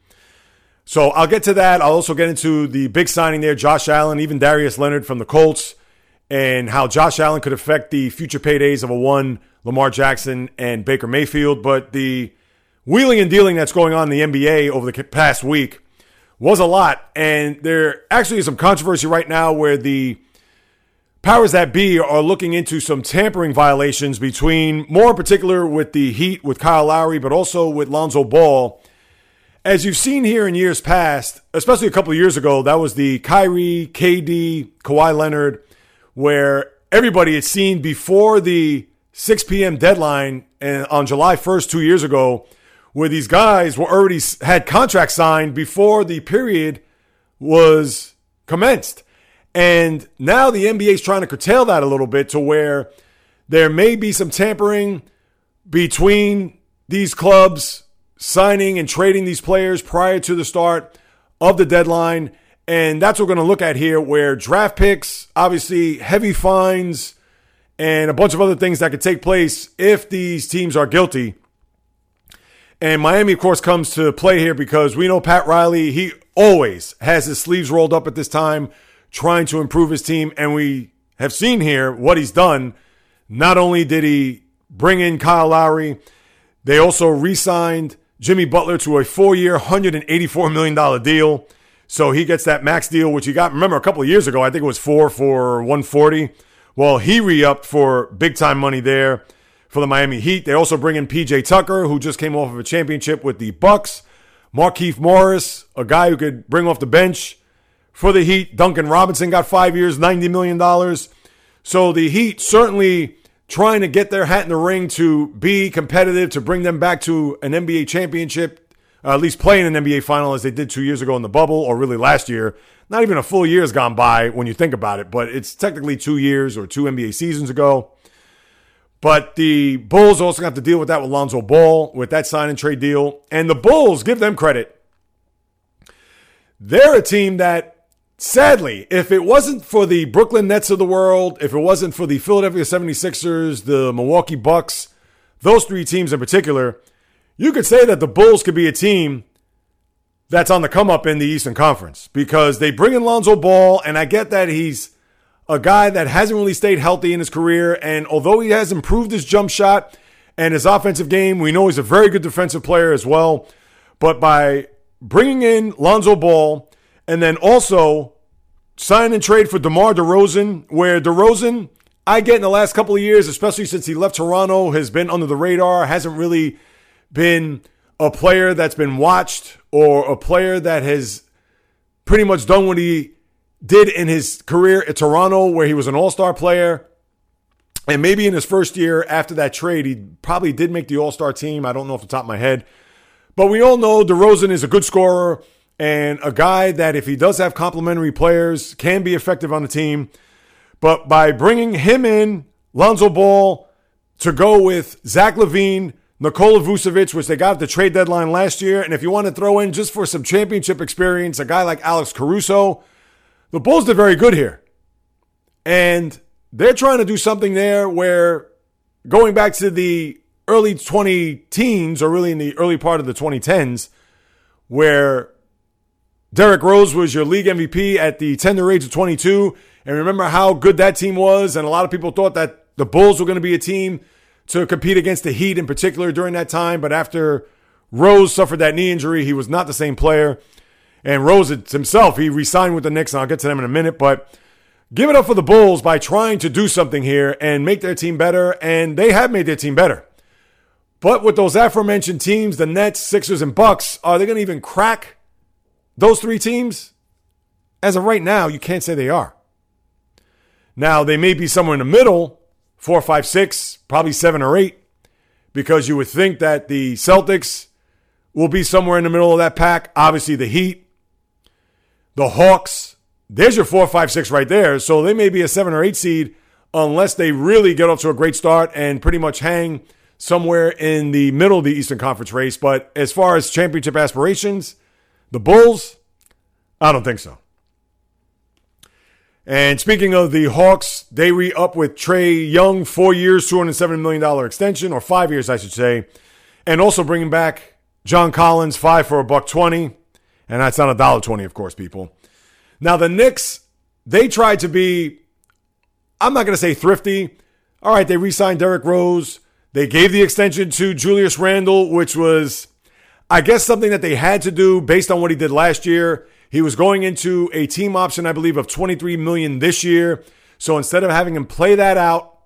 So I'll get to that. I'll also get into the big signing there, Josh Allen, even Darius Leonard from the Colts, and how Josh Allen could affect the future paydays of a one Lamar Jackson and Baker Mayfield. But the wheeling and dealing that's going on in the NBA over the past week was a lot, and there actually is some controversy right now where the powers that be are looking into some tampering violations between, more in particular, with the Heat, with Kyle Lowry, but also with Lonzo Ball. As you've seen here in years past, especially a couple years ago, that was the Kyrie, KD, Kawhi Leonard, where everybody had seen before the 6 p.m. deadline and on July 1st, two years ago, where these guys were already had contracts signed before the period was commenced. And now the NBA is trying to curtail that a little bit to where there may be some tampering between these clubs signing and trading these players prior to the start of the deadline. And that's what we're going to look at here, where draft picks, obviously heavy fines, and a bunch of other things that could take place if these teams are guilty. And Miami, of course, comes to play here because we know Pat Riley, he always has his sleeves rolled up at this time trying to improve his team. And we have seen here what he's done. Not only did he bring in Kyle Lowry, they also re signed Jimmy Butler to a four year, $184 million deal. So he gets that max deal, which he got, remember, a couple of years ago, I think it was four for 140. Well, he re upped for big time money there for the Miami Heat. They also bring in PJ Tucker, who just came off of a championship with the Bucks. Markieff Morris, a guy who could bring off the bench for the Heat. Duncan Robinson got five years, $90 million. So the Heat certainly trying to get their hat in the ring to be competitive, to bring them back to an NBA championship, uh, at least playing an NBA final as they did two years ago in the bubble, or really last year. Not even a full year has gone by when you think about it, but it's technically two years or two NBA seasons ago. But the Bulls also have to deal with that with Lonzo Ball, with that sign and trade deal. And the Bulls, give them credit. They're a team that Sadly, if it wasn't for the Brooklyn Nets of the world, if it wasn't for the Philadelphia 76ers, the Milwaukee Bucks, those three teams in particular, you could say that the Bulls could be a team that's on the come up in the Eastern Conference because they bring in Lonzo Ball, and I get that he's a guy that hasn't really stayed healthy in his career. And although he has improved his jump shot and his offensive game, we know he's a very good defensive player as well. But by bringing in Lonzo Ball and then also sign and trade for DeMar DeRozan, where DeRozan, I get in the last couple of years, especially since he left Toronto, has been under the radar, hasn't really been a player that's been watched or a player that has pretty much done what he did in his career at Toronto, where he was an all star player. And maybe in his first year after that trade, he probably did make the all star team. I don't know off the top of my head. But we all know DeRozan is a good scorer and a guy that, if he does have complementary players, can be effective on the team. But by bringing him in, Lonzo Ball, to go with Zach LaVine, Nikola Vucevic, which they got at the trade deadline last year, and if you want to throw in just for some championship experience, a guy like Alex Caruso, the Bulls did very good here. And they're trying to do something there where going back to the early 20 teens, or really in the early part of the 2010s, where Derrick Rose was your league MVP at the tender age of 22. And remember how good that team was. And a lot of people thought that the Bulls were going to be a team to compete against the Heat in particular during that time. But after Rose suffered that knee injury, he was not the same player. And Rose himself, he resigned with the Knicks, and I'll get to them in a minute. But give it up for the Bulls by trying to do something here and make their team better. And they have made their team better. But with those aforementioned teams, the Nets, Sixers, and Bucks, are they going to even crack those three teams, as of right now, you can't say they are. Now, they may be somewhere in the middle, four, five, six, probably seven or eight, because you would think that the Celtics will be somewhere in the middle of that pack. Obviously, the Heat, the Hawks, there's your four, five, six right there. So they may be a seven or eight seed unless they really get off to a great start and pretty much hang somewhere in the middle of the Eastern Conference race. But as far as championship aspirations, the Bulls? I don't think so. And speaking of the Hawks, they re up with Trae Young, four years, $207 million extension, or five years, I should say. And also bringing back John Collins, five for a buck 20. And that's not a dollar 20, of course, people. Now, the Knicks, they tried to be, I'm not going to say thrifty. All right, they re signed Derrick Rose. They gave the extension to Julius Randle, which was I guess something that they had to do based on what he did last year. He was going into a team option, I believe, of 23 million this year. So instead of having him play that out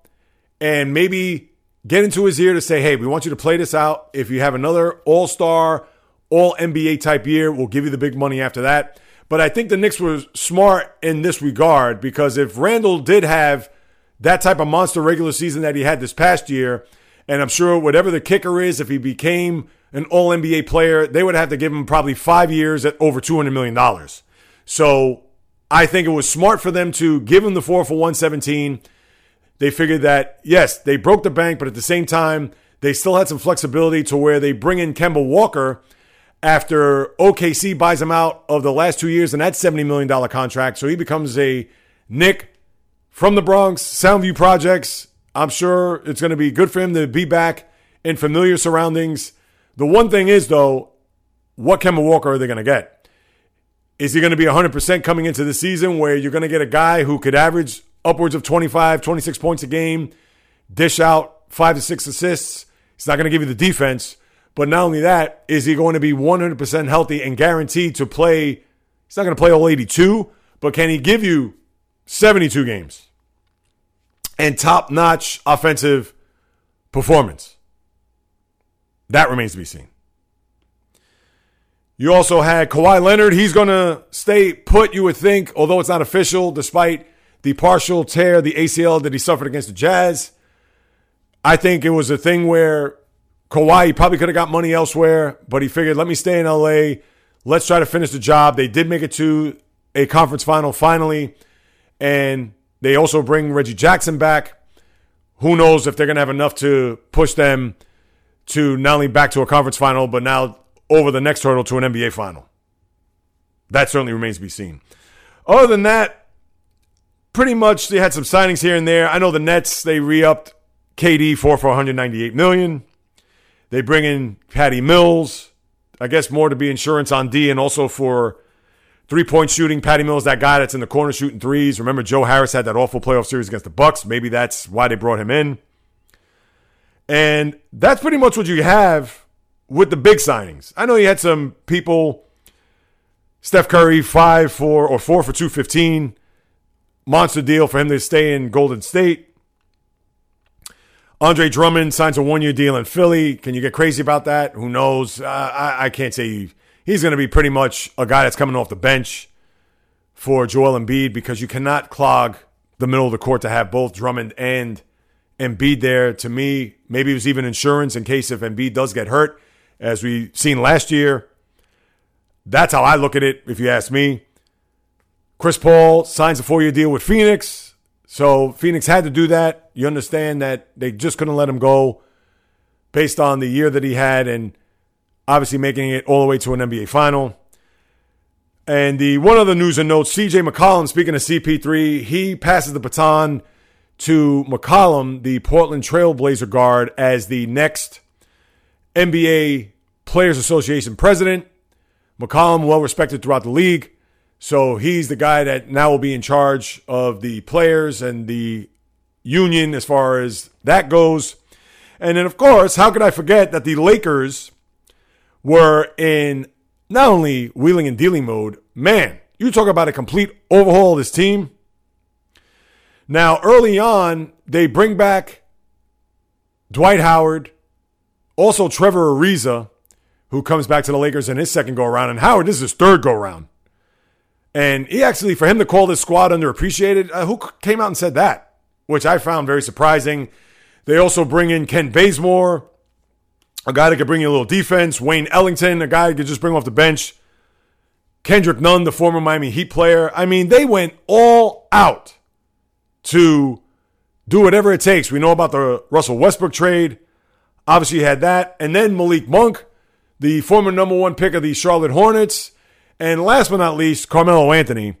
and maybe get into his ear to say, hey, we want you to play this out. If you have another all star, all NBA type year, we'll give you the big money after that. But I think the Knicks were smart in this regard because if Randle did have that type of monster regular season that he had this past year, and I'm sure whatever the kicker is, if he became an all NBA player, they would have to give him probably five years at over $200 million. So I think it was smart for them to give him the four for 117. They figured that, yes, they broke the bank, but at the same time, they still had some flexibility to where they bring in Kemba Walker after OKC buys him out of the last two years and that $70 million contract. So he becomes a Knick from the Bronx, Soundview Projects. I'm sure it's going to be good for him to be back in familiar surroundings the one thing is, though, what Kemba Walker are they going to get? Is he going to be 100% coming into the season where you're going to get a guy who could average upwards of 25, 26 points a game, dish out five to six assists? He's not going to give you the defense. But not only that, is he going to be 100% healthy and guaranteed to play? He's not going to play all 82, but can he give you 72 games and top notch offensive performance? That remains to be seen. You also had Kawhi Leonard. He's going to stay put, you would think, although it's not official, despite the partial tear, the ACL that he suffered against the Jazz. I think it was a thing where Kawhi probably could have got money elsewhere, but he figured, let me stay in LA. Let's try to finish the job. They did make it to a conference final finally, and they also bring Reggie Jackson back. Who knows if they're going to have enough to push them to not only back to a conference final, but now over the next hurdle to an NBA final. That certainly remains to be seen. Other than that, pretty much they had some signings here and there. I know the Nets, they re-upped KD for 498 million. They bring in Patty Mills, I guess more to be insurance on D and also for Three point shooting, Patty Mills, that guy that's in the corner shooting threes. Remember, Joe Harris had that awful playoff series against the Bucks. Maybe that's why they brought him in. And that's pretty much what you have with the big signings. I know you had some people, Steph Curry, five, four, or four for 215. Monster deal for him to stay in Golden State. Andre Drummond signs a one year deal in Philly. Can you get crazy about that? Who knows? Uh, I, I can't say he's going to be pretty much a guy that's coming off the bench for Joel Embiid because you cannot clog the middle of the court to have both Drummond and Embiid there. To me, maybe it was even insurance in case if Embiid does get hurt, as we've seen last year. That's how I look at it, if you ask me. Chris Paul signs a four year deal with Phoenix. So Phoenix had to do that. You understand that they just couldn't let him go based on the year that he had and obviously making it all the way to an NBA final. And the one other news and notes, CJ McCollum, speaking of CP3, he passes the baton to McCollum, the Portland Trailblazer guard, as the next NBA Players Association president. McCollum, well respected throughout the league. So he's the guy that now will be in charge of the players and the union as far as that goes. And then, of course, how could I forget that the Lakers were in not only wheeling and dealing mode, man, you talk about a complete overhaul of this team. Now, early on, they bring back Dwight Howard, also Trevor Ariza, who comes back to the Lakers in his second go around, and Howard, this is his third go around. And he actually, for him to call this squad underappreciated, uh, who came out and said that? Which I found very surprising. They also bring in Kent Bazemore, a guy that could bring you a little defense. Wayne Ellington, a guy that could just bring off the bench. Kendrick Nunn, the former Miami Heat player. I mean, they went all out to do whatever it takes. We know about the Russell Westbrook trade. Obviously, had that. And then Malik Monk, the former number one pick of the Charlotte Hornets. And last but not least, Carmelo Anthony,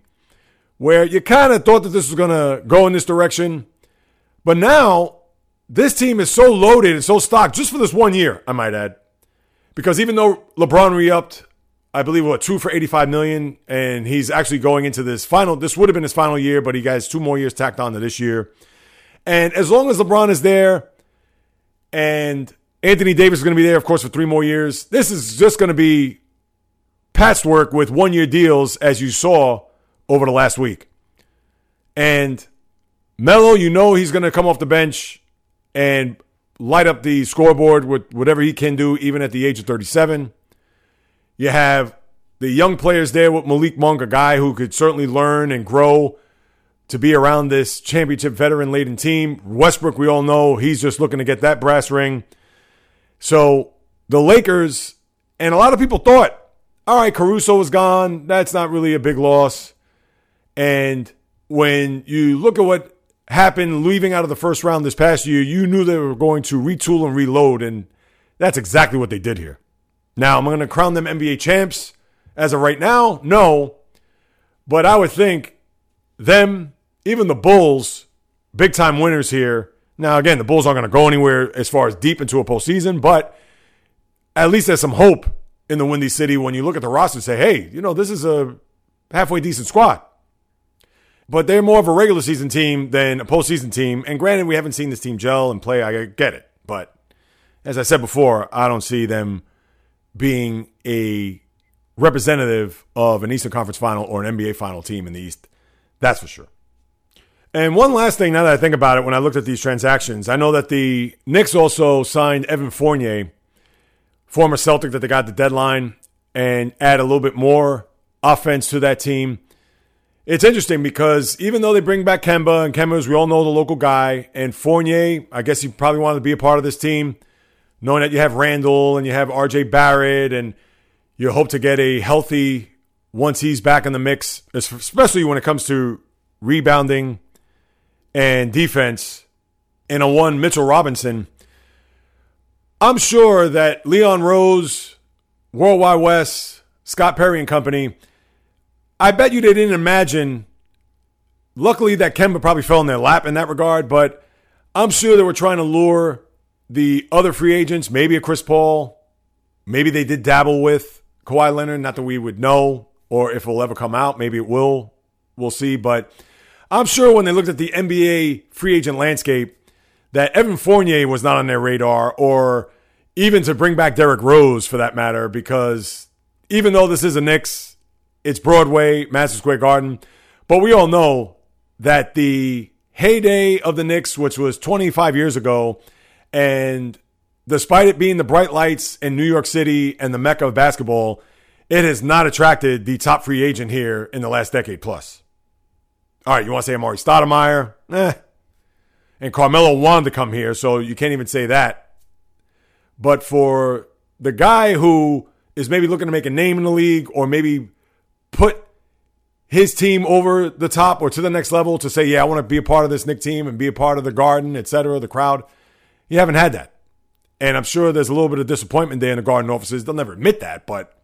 where you kind of thought that this was going to go in this direction. But now, this team is so loaded and so stocked just for this one year, I might add. Because even though LeBron re upped, I believe, what, two for 85 million, and he's actually going into this final, this would have been his final year, but he has two more years tacked on to this year. And as long as LeBron is there and Anthony Davis is going to be there, of course, for three more years, this is just going to be patchwork with one year deals, as you saw over the last week. And Melo, you know he's going to come off the bench and light up the scoreboard with whatever he can do, even at the age of 37. You have the young players there with Malik Monk, a guy who could certainly learn and grow to be around this championship veteran laden team. Westbrook, we all know he's just looking to get that brass ring. So the Lakers, and a lot of people thought all right, Caruso is gone. That's not really a big loss. And when you look at what happened leaving out of the first round this past year, you knew they were going to retool and reload. And that's exactly what they did here. Now, am I going to crown them NBA champs as of right now? No. But I would think them, even the Bulls, big time winners here. Now, again, the Bulls aren't going to go anywhere as far as deep into a postseason, but at least there's some hope in the Windy City when you look at the roster and say, hey, you know, this is a halfway decent squad. But they're more of a regular season team than a postseason team. And granted, we haven't seen this team gel and play. I get it. But as I said before, I don't see them being a representative of an Eastern Conference final or an NBA final team in the East. That's for sure. And one last thing, now that I think about it, when I looked at these transactions, I know that the Knicks also signed Evan Fournier former Celtic that they got the deadline and add a little bit more offense to that team. It's interesting because even though they bring back Kemba, and Kemba, as we all know, the local guy, and Fournier, I guess he probably wanted to be a part of this team, knowing that you have Randle and you have RJ Barrett, and you hope to get a healthy once he's back in the mix, especially when it comes to rebounding and defense. And a one Mitchell Robinson I'm sure that Leon Rose, World Wide Wes, Scott Perry and company, I bet you they didn't imagine. Luckily, that Kemba probably fell in their lap in that regard, but I'm sure they were trying to lure the other free agents, maybe a Chris Paul. Maybe they did dabble with Kawhi Leonard, not that we would know. or if it will ever come out. Maybe it will. We'll see. But I'm sure when they looked at the NBA free agent landscape, that Evan Fournier was not on their radar, or even to bring back Derrick Rose for that matter, because even though this is a Knicks, it's Broadway, Madison Square Garden, but we all know that the heyday of the Knicks, which was 25 years ago, and despite it being the bright lights in New York City and the mecca of basketball, it has not attracted the top free agent here in the last decade plus. All right, you want to say Amar'e Stoudemire? Eh. And Carmelo wanted to come here, so you can't even say that. But for the guy who is maybe looking to make a name in the league or maybe put his team over the top or to the next level to say, yeah, I want to be a part of this Knick team and be a part of the garden, et cetera, the crowd, you haven't had that. And I'm sure there's a little bit of disappointment there in the garden offices. They'll never admit that, but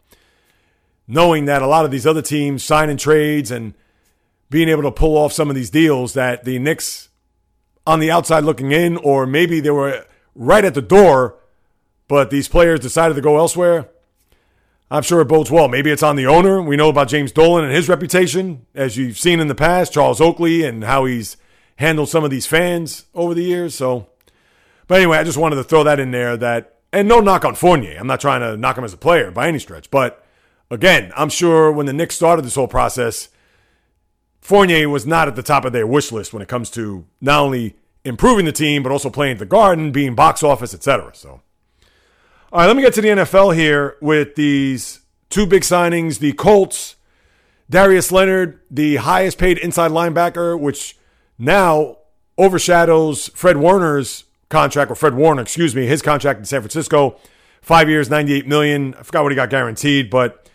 knowing that a lot of these other teams signing trades and being able to pull off some of these deals that the Knicks on the outside looking in, or maybe they were right at the door, but these players decided to go elsewhere. I'm sure it bodes well. Maybe it's on the owner. We know about James Dolan and his reputation, as you've seen in the past, Charles Oakley, and how he's handled some of these fans over the years. So, but anyway, I just wanted to throw that in there. That and no knock on Fournier. I'm not trying to knock him as a player by any stretch, but again, I'm sure when the Knicks started this whole process, Fournier was not at the top of their wish list when it comes to not only improving the team but also playing the Garden, being box office, etc. So. All right, let me get to the NFL here with these two big signings. The Colts, Darius Leonard, the highest paid inside linebacker, which now overshadows Fred Warner's contract, or Fred Warner, excuse me, his contract in San Francisco. Five years, 98 million. I forgot what he got guaranteed, but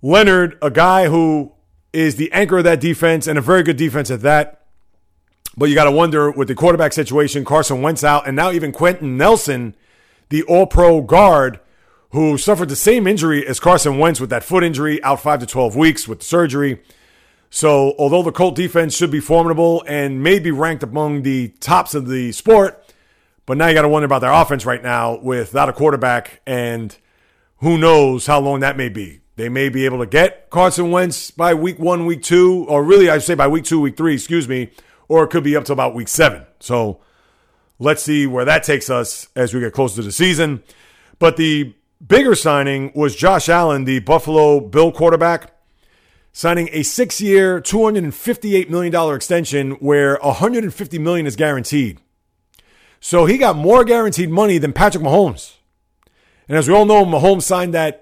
Leonard, a guy who is the anchor of that defense and a very good defense at that. But you got to wonder with the quarterback situation, Carson Wentz out, and now even Quenton Nelson the All Pro guard who suffered the same injury as Carson Wentz with that foot injury, out five to 12 weeks with the surgery. So, although the Colt defense should be formidable and may be ranked among the tops of the sport, but now you got to wonder about their offense right now without a quarterback, and who knows how long that may be. They may be able to get Carson Wentz by week one, week two, or really, I say by week two, week three, excuse me, or it could be up to about week seven. So, Let's see where that takes us as we get closer to the season. But the bigger signing was Josh Allen, the Buffalo Bill quarterback, signing a six-year, $258 million extension where 150 million is guaranteed. So he got more guaranteed money than Patrick Mahomes. And as we all know, Mahomes signed that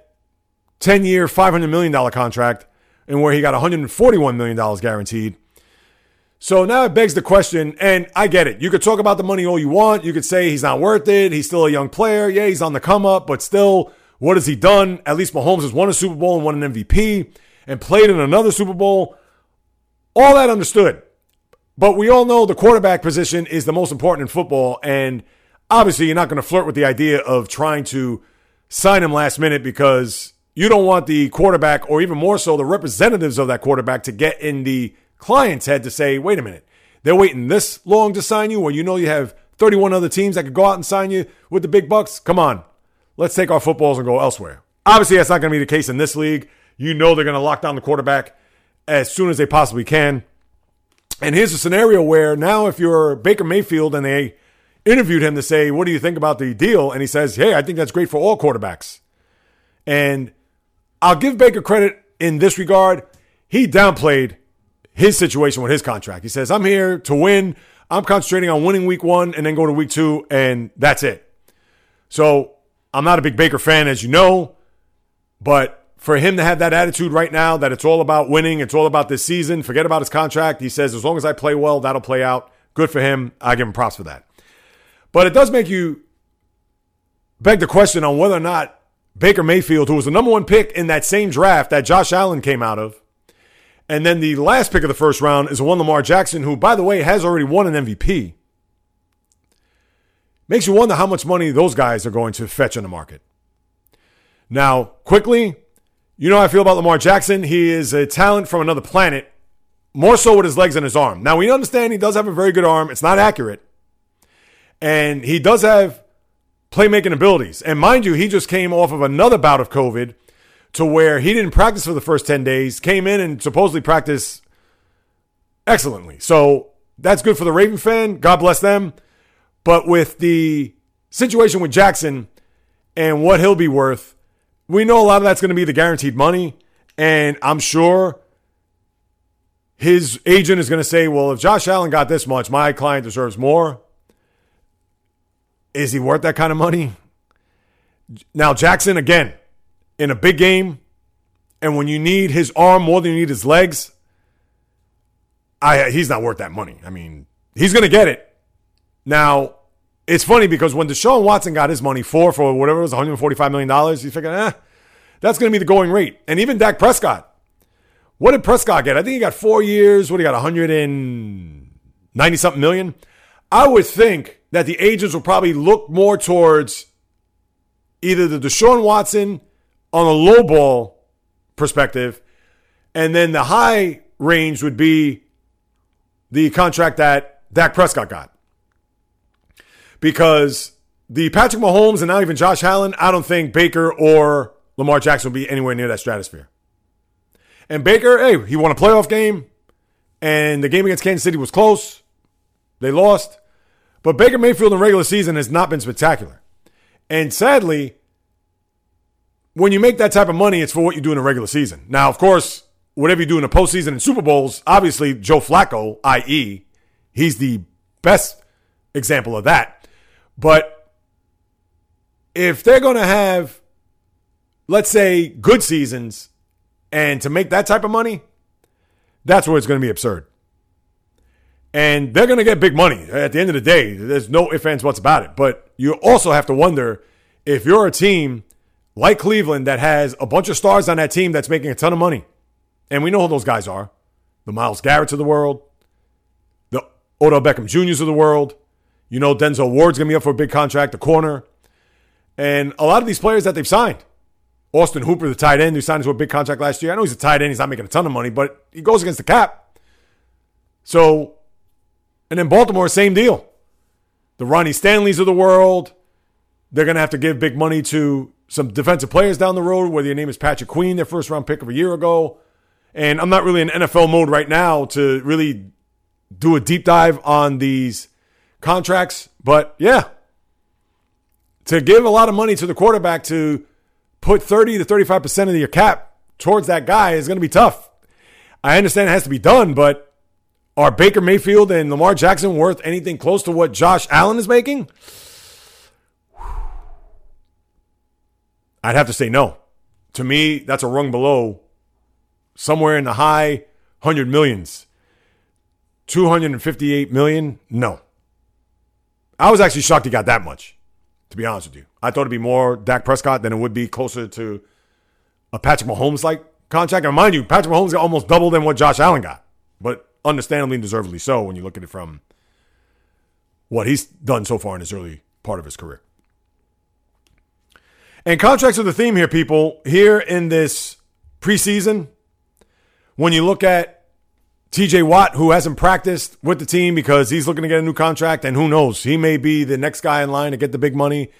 10-year, $500 million contract and where he got $141 million guaranteed. So now it begs the question, and I get it. You could talk about the money all you want. You could say he's not worth it. He's still a young player. Yeah, he's on the come up, but still, what has he done? At least Mahomes has won a Super Bowl and won an MVP and played in another Super Bowl. All that understood. But we all know the quarterback position is the most important in football. And obviously, you're not going to flirt with the idea of trying to sign him last minute because you don't want the quarterback, or even more so, the representatives of that quarterback, to get in the clients head to say, wait a minute, they're waiting this long to sign you when you know you have 31 other teams that could go out and sign you with the big bucks? Come on, let's take our footballs and go elsewhere. Obviously, that's not going to be the case in this league. You know they're going to lock down the quarterback as soon as they possibly can. And here's a scenario where now, if you're Baker Mayfield and they interviewed him to say, What do you think about the deal? And he says, Hey, I think that's great for all quarterbacks. And I'll give Baker credit in this regard. He downplayed his situation with his contract. He says, I'm here to win. I'm concentrating on winning week one and then go to week two, and that's it. So I'm not a big Baker fan, as you know, but for him to have that attitude right now that it's all about winning, it's all about this season, forget about his contract. He says, as long as I play well, that'll play out. Good for him. I give him props for that. But it does make you beg the question on whether or not Baker Mayfield, who was the number one pick in that same draft that Josh Allen came out of, and then the last pick of the first round is one Lamar Jackson, who, by the way, has already won an MVP. Makes you wonder how much money those guys are going to fetch in the market. Now, quickly, you know how I feel about Lamar Jackson. He is a talent from another planet, more so with his legs and his arm. Now, we understand he does have a very good arm. It's not accurate. And he does have playmaking abilities. And mind you, he just came off of another bout of COVID to where he didn't practice for the first 10 days, came in and supposedly practiced excellently. So that's good for the Raven fan. God bless them. But with the situation with Jackson and what he'll be worth, we know a lot of that's going to be the guaranteed money. And I'm sure his agent is going to say, well, if Josh Allen got this much, my client deserves more. Is he worth that kind of money? Now, Jackson, again, in a big game, and when you need his arm more than you need his legs, I he's not worth that money. I mean, he's going to get it. Now, it's funny because when Deshaun Watson got his money for for whatever it was, 145 million dollars, he's figure, eh, that's going to be the going rate. And even Dak Prescott, what did Prescott get? I think he got four years. What he got, 190 something million. I would think that the agents will probably look more towards either the Deshaun Watson on a low ball perspective, and then the high range would be the contract that Dak Prescott got. Because the Patrick Mahomes and not even Josh Allen, I don't think Baker or Lamar Jackson will be anywhere near that stratosphere. And Baker, hey, he won a playoff game, and the game against Kansas City was close. They lost. But Baker Mayfield in regular season has not been spectacular. And sadly, when you make that type of money, it's for what you do in a regular season. Now, of course, whatever you do in the postseason and Super Bowls, obviously Joe Flacco, i.e., he's the best example of that. But if they're going to have, let's say, good seasons, and to make that type of money, that's where it's going to be absurd. And they're going to get big money. At the end of the day, there's no ifs, ands, what's about it. But you also have to wonder if you're a team like Cleveland that has a bunch of stars on that team that's making a ton of money and we know who those guys are the Myles Garrett's of the world, the Odell Beckham Jr.'s of the world. You know, Denzel Ward's going to be up for a big contract, the corner. And a lot of these players that they've signed. Austin Hooper, the tight end, who signed to a big contract last year. I know he's a tight end. He's not making a ton of money, but he goes against the cap. So, and then Baltimore, same deal. The Ronnie Stanleys of the world. They're going to have to give big money to some defensive players down the road, whether your name is Patrick Queen, their first round pick of a year ago. And I'm not really in NFL mode right now to really do a deep dive on these contracts. But yeah, to give a lot of money to the quarterback to put 30 to 35% of your cap towards that guy is going to be tough. I understand it has to be done, but are Baker Mayfield and Lamar Jackson worth anything close to what Josh Allen is making? I'd have to say no. To me, that's a rung below somewhere in the high hundred millions. 258 million? No. I was actually shocked he got that much, to be honest with you. I thought it'd be more Dak Prescott than it would be closer to a Patrick Mahomes like contract. And mind you, Patrick Mahomes got almost double than what Josh Allen got, but understandably and deservedly so when you look at it from what he's done so far in his early part of his career. And contracts are the theme here, people. Here in this preseason, when you look at TJ Watt, who hasn't practiced with the team because he's looking to get a new contract, and who knows, he may be the next guy in line to get the big money.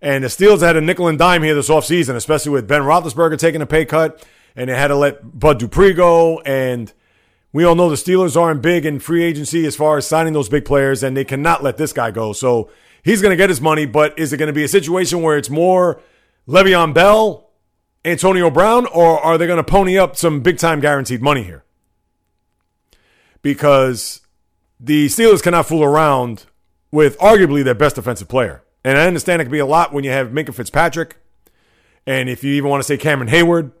And the Steelers had a nickel and dime here this offseason, especially with Ben Roethlisberger taking a pay cut, and they had to let Bud Dupree go. And we all know the Steelers aren't big in free agency as far as signing those big players, and they cannot let this guy go. So he's going to get his money, but is it going to be a situation where it's more Le'Veon Bell Antonio Brown, or are they going to pony up some big time guaranteed money here? Because the Steelers cannot fool around with arguably their best defensive player. And I understand it can be a lot when you have Minkah Fitzpatrick. And if you even want to say Cameron Heyward,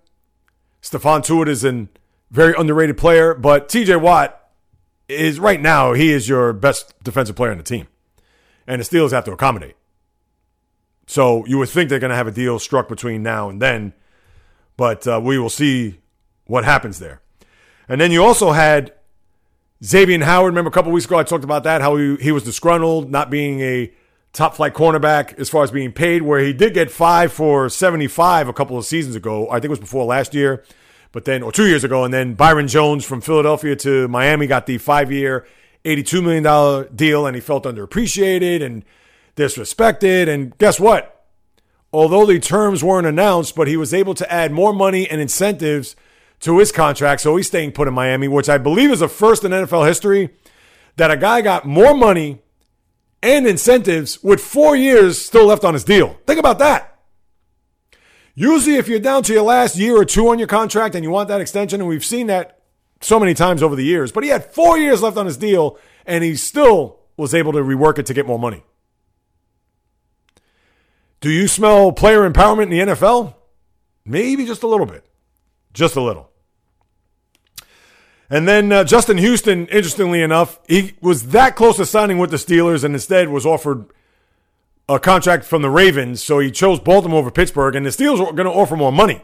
Stephon Tuitt is a very underrated player. But TJ Watt is right now, he is your best defensive player on the team. And the Steelers have to accommodate. So you would think they're going to have a deal struck between now and then but uh, we will see what happens there. And then you also had Xavien Howard. Remember a couple weeks ago I talked about that, how he, he was disgruntled, not being a top flight cornerback as far as being paid, where he did get five for 75 a couple of seasons ago. I think it was before last year, but then, or two years ago. And then Byron Jones from Philadelphia to Miami got the five year, $82 million deal, and he felt underappreciated and disrespected. And guess what? although the terms weren't announced, but he was able to add more money and incentives to his contract. So he's staying put in Miami, which I believe is a first in NFL history that a guy got more money and incentives with four years still left on his deal. Think about that. Usually, if you're down to your last year or two on your contract and you want that extension, and we've seen that so many times over the years, but he had four years left on his deal and he still was able to rework it to get more money. Do you smell player empowerment in the NFL? Maybe just a little bit. Just a little. And then uh, Justin Houston, interestingly enough, he was that close to signing with the Steelers and instead was offered a contract from the Ravens. So he chose Baltimore over Pittsburgh, and the Steelers were going to offer more money.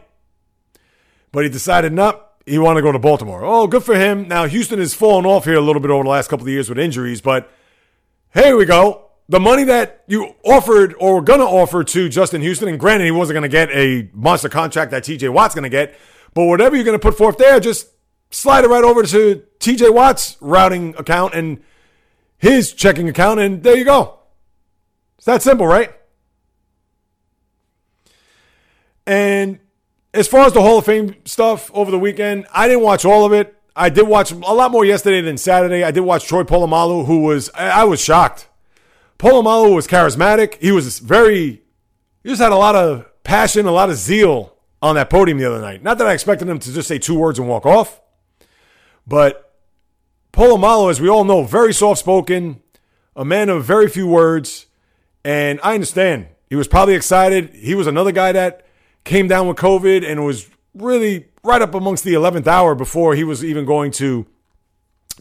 But he decided not. He wanted to go to Baltimore. Oh, good for him. Now, Houston has fallen off here a little bit over the last couple of years with injuries, but here we go the money that you offered or were going to offer to Justin Houston, and granted, he wasn't going to get a monster contract that TJ Watt's going to get, but whatever you're going to put forth there, just slide it right over to TJ Watt's routing account and his checking account, and there you go. It's that simple, right? And as far as the Hall of Fame stuff over the weekend, I didn't watch all of it. I did watch a lot more yesterday than Saturday. I did watch Troy Polamalu, who was I was shocked Polamalu was charismatic. He was very, he just had a lot of passion, a lot of zeal on that podium the other night. Not that I expected him to just say two words and walk off, but Polamalu, as we all know, very soft spoken, a man of very few words. And I understand he was probably excited. He was another guy that came down with COVID and was really right up amongst the 11th hour before he was even going to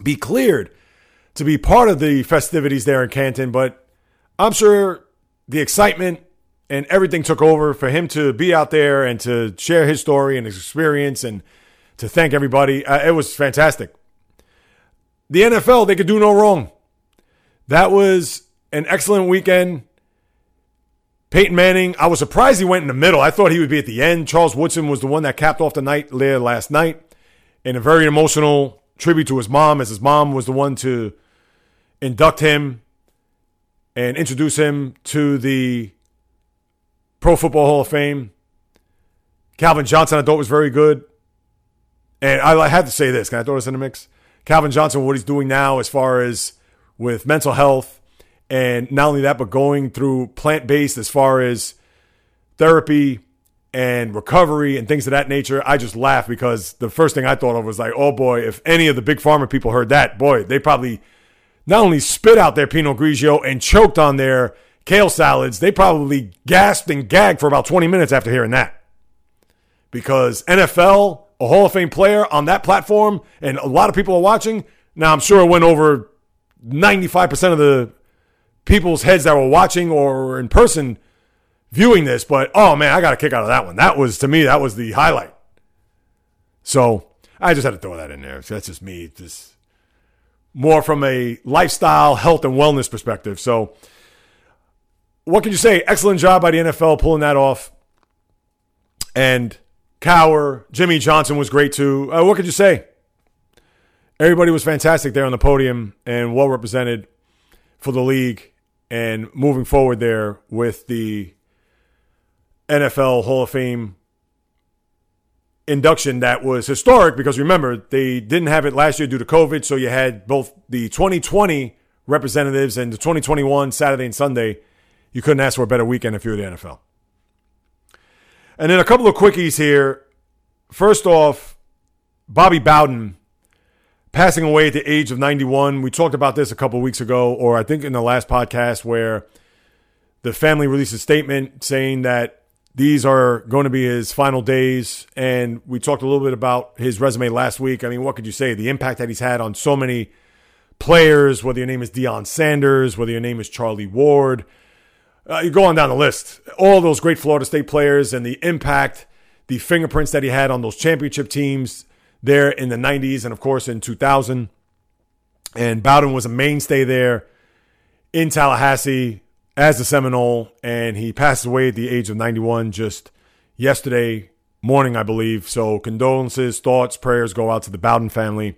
be cleared to be part of the festivities there in Canton. But I'm sure the excitement and everything took over for him to be out there and to share his story and his experience and to thank everybody. Uh, it was fantastic. The NFL, they could do no wrong. That was an excellent weekend. Peyton Manning, I was surprised he went in the middle. I thought he would be at the end. Charles Woodson was the one that capped off the night there last night in a very emotional tribute to his mom, as his mom was the one to induct him and introduce him to the Pro Football Hall of Fame. Calvin Johnson, I thought was very good. And I had to say this. Can I throw this in the mix? Calvin Johnson, what he's doing now as far as with mental health, and not only that, but going through plant based as far as therapy and recovery and things of that nature. I just laugh because the first thing I thought of was like, oh boy, if any of the big pharma people heard that, boy, they probably not only spit out their Pinot Grigio and choked on their kale salads, they probably gasped and gagged for about 20 minutes after hearing that. Because NFL, a Hall of Fame player on that platform, and a lot of people are watching. Now, I'm sure it went over 95% of the people's heads that were watching or in person viewing this, but oh man, I got a kick out of that one. That was, to me, that was the highlight. So I just had to throw that in there. That's just me. Just more from a lifestyle, health, and wellness perspective. So, what can you say? Excellent job by the NFL pulling that off. And Cowher, Jimmy Johnson was great too. Uh, what could you say? Everybody was fantastic there on the podium and well represented for the league and moving forward there with the NFL Hall of Fame induction that was historic because remember, they didn't have it last year due to COVID. So you had both the 2020 representatives and the 2021 Saturday and Sunday. You couldn't ask for a better weekend if you were the NFL. And then a couple of quickies here. First off, Bobby Bowden passing away at the age of 91. We talked about this a couple weeks ago, or I think in the last podcast, where the family released a statement saying that these are going to be his final days. And we talked a little bit about his resume last week. I mean, what could you say? The impact that he's had on so many players, whether your name is Deion Sanders, whether your name is Charlie Ward. Uh, you go on down the list. All those great Florida State players and the impact, the fingerprints that he had on those championship teams there in the 90s and, of course, in 2000. And Bowden was a mainstay there in Tallahassee as a Seminole, and he passed away at the age of 91 just yesterday morning, I believe. So condolences, thoughts, prayers go out to the Bowden family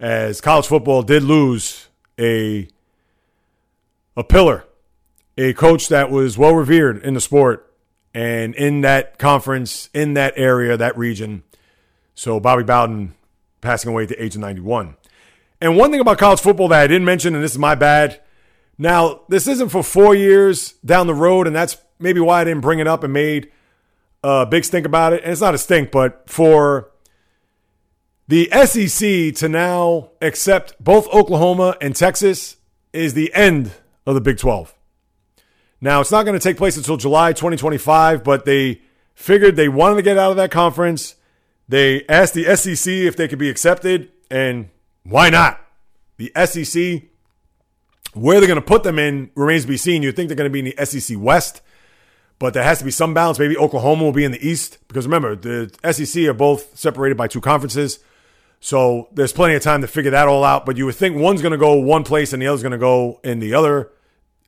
as college football did lose a a pillar, a coach that was well revered in the sport and in that conference, in that area, that region. So Bobby Bowden passing away at the age of 91. And one thing about college football that I didn't mention, and this is my bad. Now, this isn't for four years down the road, and that's maybe why I didn't bring it up and made a big stink about it. And it's not a stink, but for the SEC to now accept both Oklahoma and Texas is the end of the Big 12. Now, it's not going to take place until July 2025, but they figured they wanted to get out of that conference. They asked the SEC if they could be accepted, and why not? The SEC, where they're going to put them in remains to be seen. You'd think they're going to be in the SEC West, but there has to be some balance. Maybe Oklahoma will be in the East, because remember, the SEC are both separated by two conferences. So there's plenty of time to figure that all out. But you would think one's going to go one place and the other's going to go in the other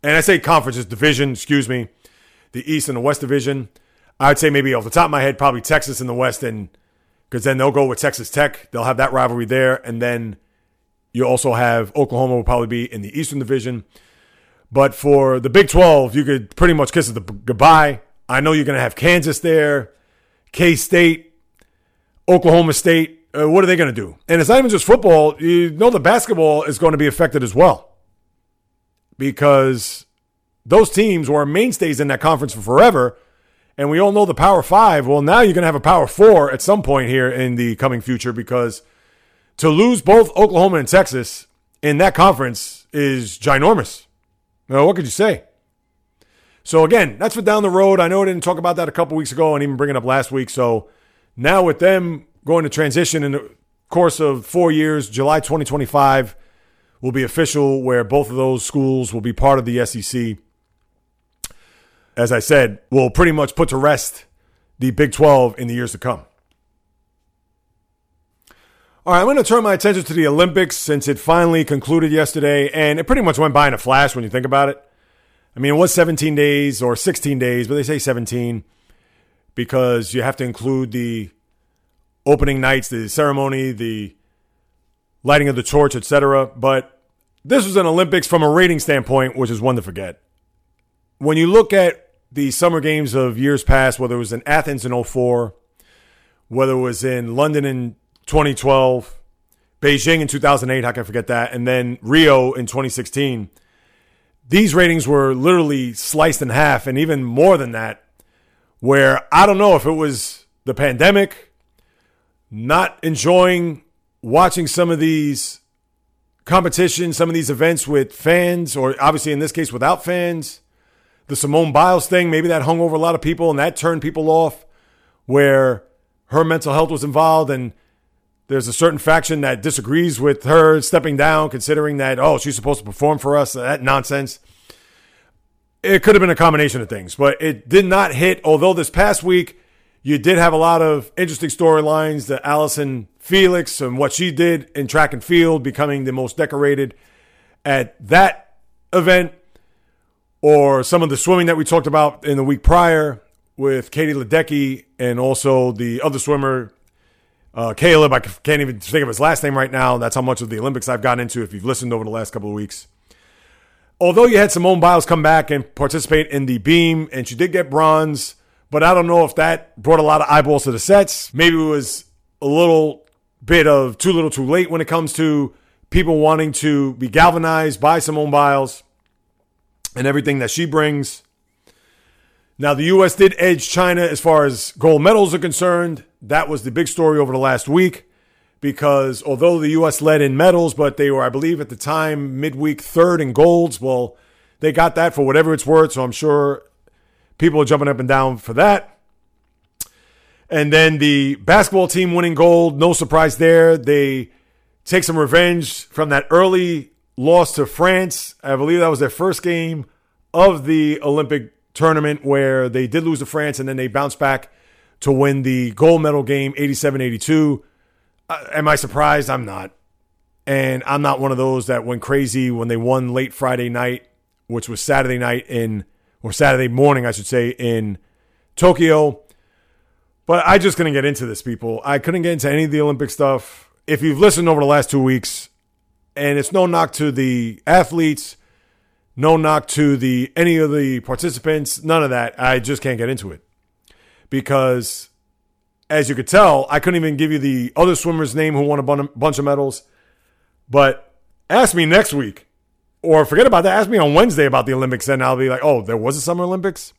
and I say conferences, division, excuse me, the East and the West division. I'd say maybe off the top of my head, probably Texas in the West, and because then they'll go with Texas Tech. They'll have that rivalry there, and then you also have Oklahoma will probably be in the Eastern Division. But for the Big 12, you could pretty much kiss it the goodbye. I know you're going to have Kansas there, K State, Oklahoma State. Uh, what are they going to do? And it's not even just football. You know the basketball is going to be affected as well because those teams were mainstays in that conference for forever. And we all know the Power Five. Well, now you're going to have a Power Four at some point here in the coming future because to lose both Oklahoma and Texas in that conference is ginormous. Now, what could you say? So, again, that's for down the road. I know I didn't talk about that a couple weeks ago and even bring it up last week. So, now with them going to transition in the course of four years, July 2025 will be official, where both of those schools will be part of the SEC. As I said, will pretty much put to rest the Big 12 in the years to come. All right, I'm going to turn my attention to the Olympics since it finally concluded yesterday, and it pretty much went by in a flash when you think about it. I mean, it was 17 days or 16 days, but they say 17 because you have to include the opening nights, the ceremony, the lighting of the torch, etc. But this was an Olympics from a rating standpoint, which is one to forget. When you look at the summer games of years past, whether it was in Athens in 04, whether it was in London in 2012, Beijing in 2008, how can I forget that? And then Rio in 2016. These ratings were literally sliced in half, and even more than that, where I don't know if it was the pandemic, not enjoying watching some of these competitions, some of these events with fans, or obviously in this case without fans. The Simone Biles thing, maybe that hung over a lot of people and that turned people off where her mental health was involved and there's a certain faction that disagrees with her stepping down, considering that, oh, she's supposed to perform for us. That nonsense. It could have been a combination of things, but it did not hit. Although this past week, you did have a lot of interesting storylines. The Allyson Felix and what she did in track and field, becoming the most decorated at that event, or some of the swimming that we talked about in the week prior with Katie Ledecky and also the other swimmer, uh, Caleb. I can't even think of his last name right now. That's how much of the Olympics I've gotten into if you've listened over the last couple of weeks. Although you had Simone Biles come back and participate in the beam, and she did get bronze, but I don't know if that brought a lot of eyeballs to the sets. Maybe it was a little bit of too little too late when it comes to people wanting to be galvanized by Simone Biles and everything that she brings. Now, the U.S. did edge China as far as gold medals are concerned. That was the big story over the last week because although the U.S. led in medals, but they were, I believe, at the time, midweek third in golds. Well, they got that for whatever it's worth. So I'm sure people are jumping up and down for that. And then the basketball team winning gold, no surprise there. They take some revenge from that early loss to France. I believe that was their first game of the Olympic tournament where they did lose to France and then they bounced back to win the gold medal game 87 82. Uh, am I surprised? I'm not. And I'm not one of those that went crazy when they won late Friday night, which was Saturday night in, or Saturday morning, I should say, in Tokyo. But I just couldn't get into this, people. I couldn't get into any of the Olympic stuff. If you've listened over the last two weeks, and it's no knock to the athletes, no knock to the any of the participants, none of that. I just can't get into it. because, as you could tell, I couldn't even give you the other swimmer's name who won a bun- bunch of medals. But ask me next week, or forget about that. Ask me on Wednesday about the Olympics, and I'll be like, oh, there was a Summer Olympics?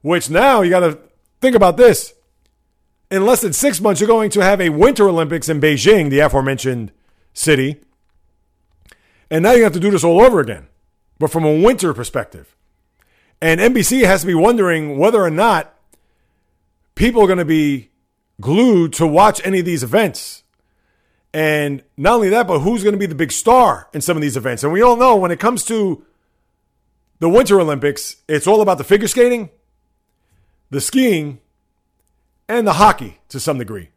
Which now you got to think about this. In less than six months, you're going to have a Winter Olympics in Beijing, the aforementioned city. And now you have to do this all over again, but from a winter perspective. And NBC has to be wondering whether or not people are going to be glued to watch any of these events. And not only that, but who's going to be the big star in some of these events? And we all know when it comes to the Winter Olympics, it's all about the figure skating, the skiing, and the hockey to some degree.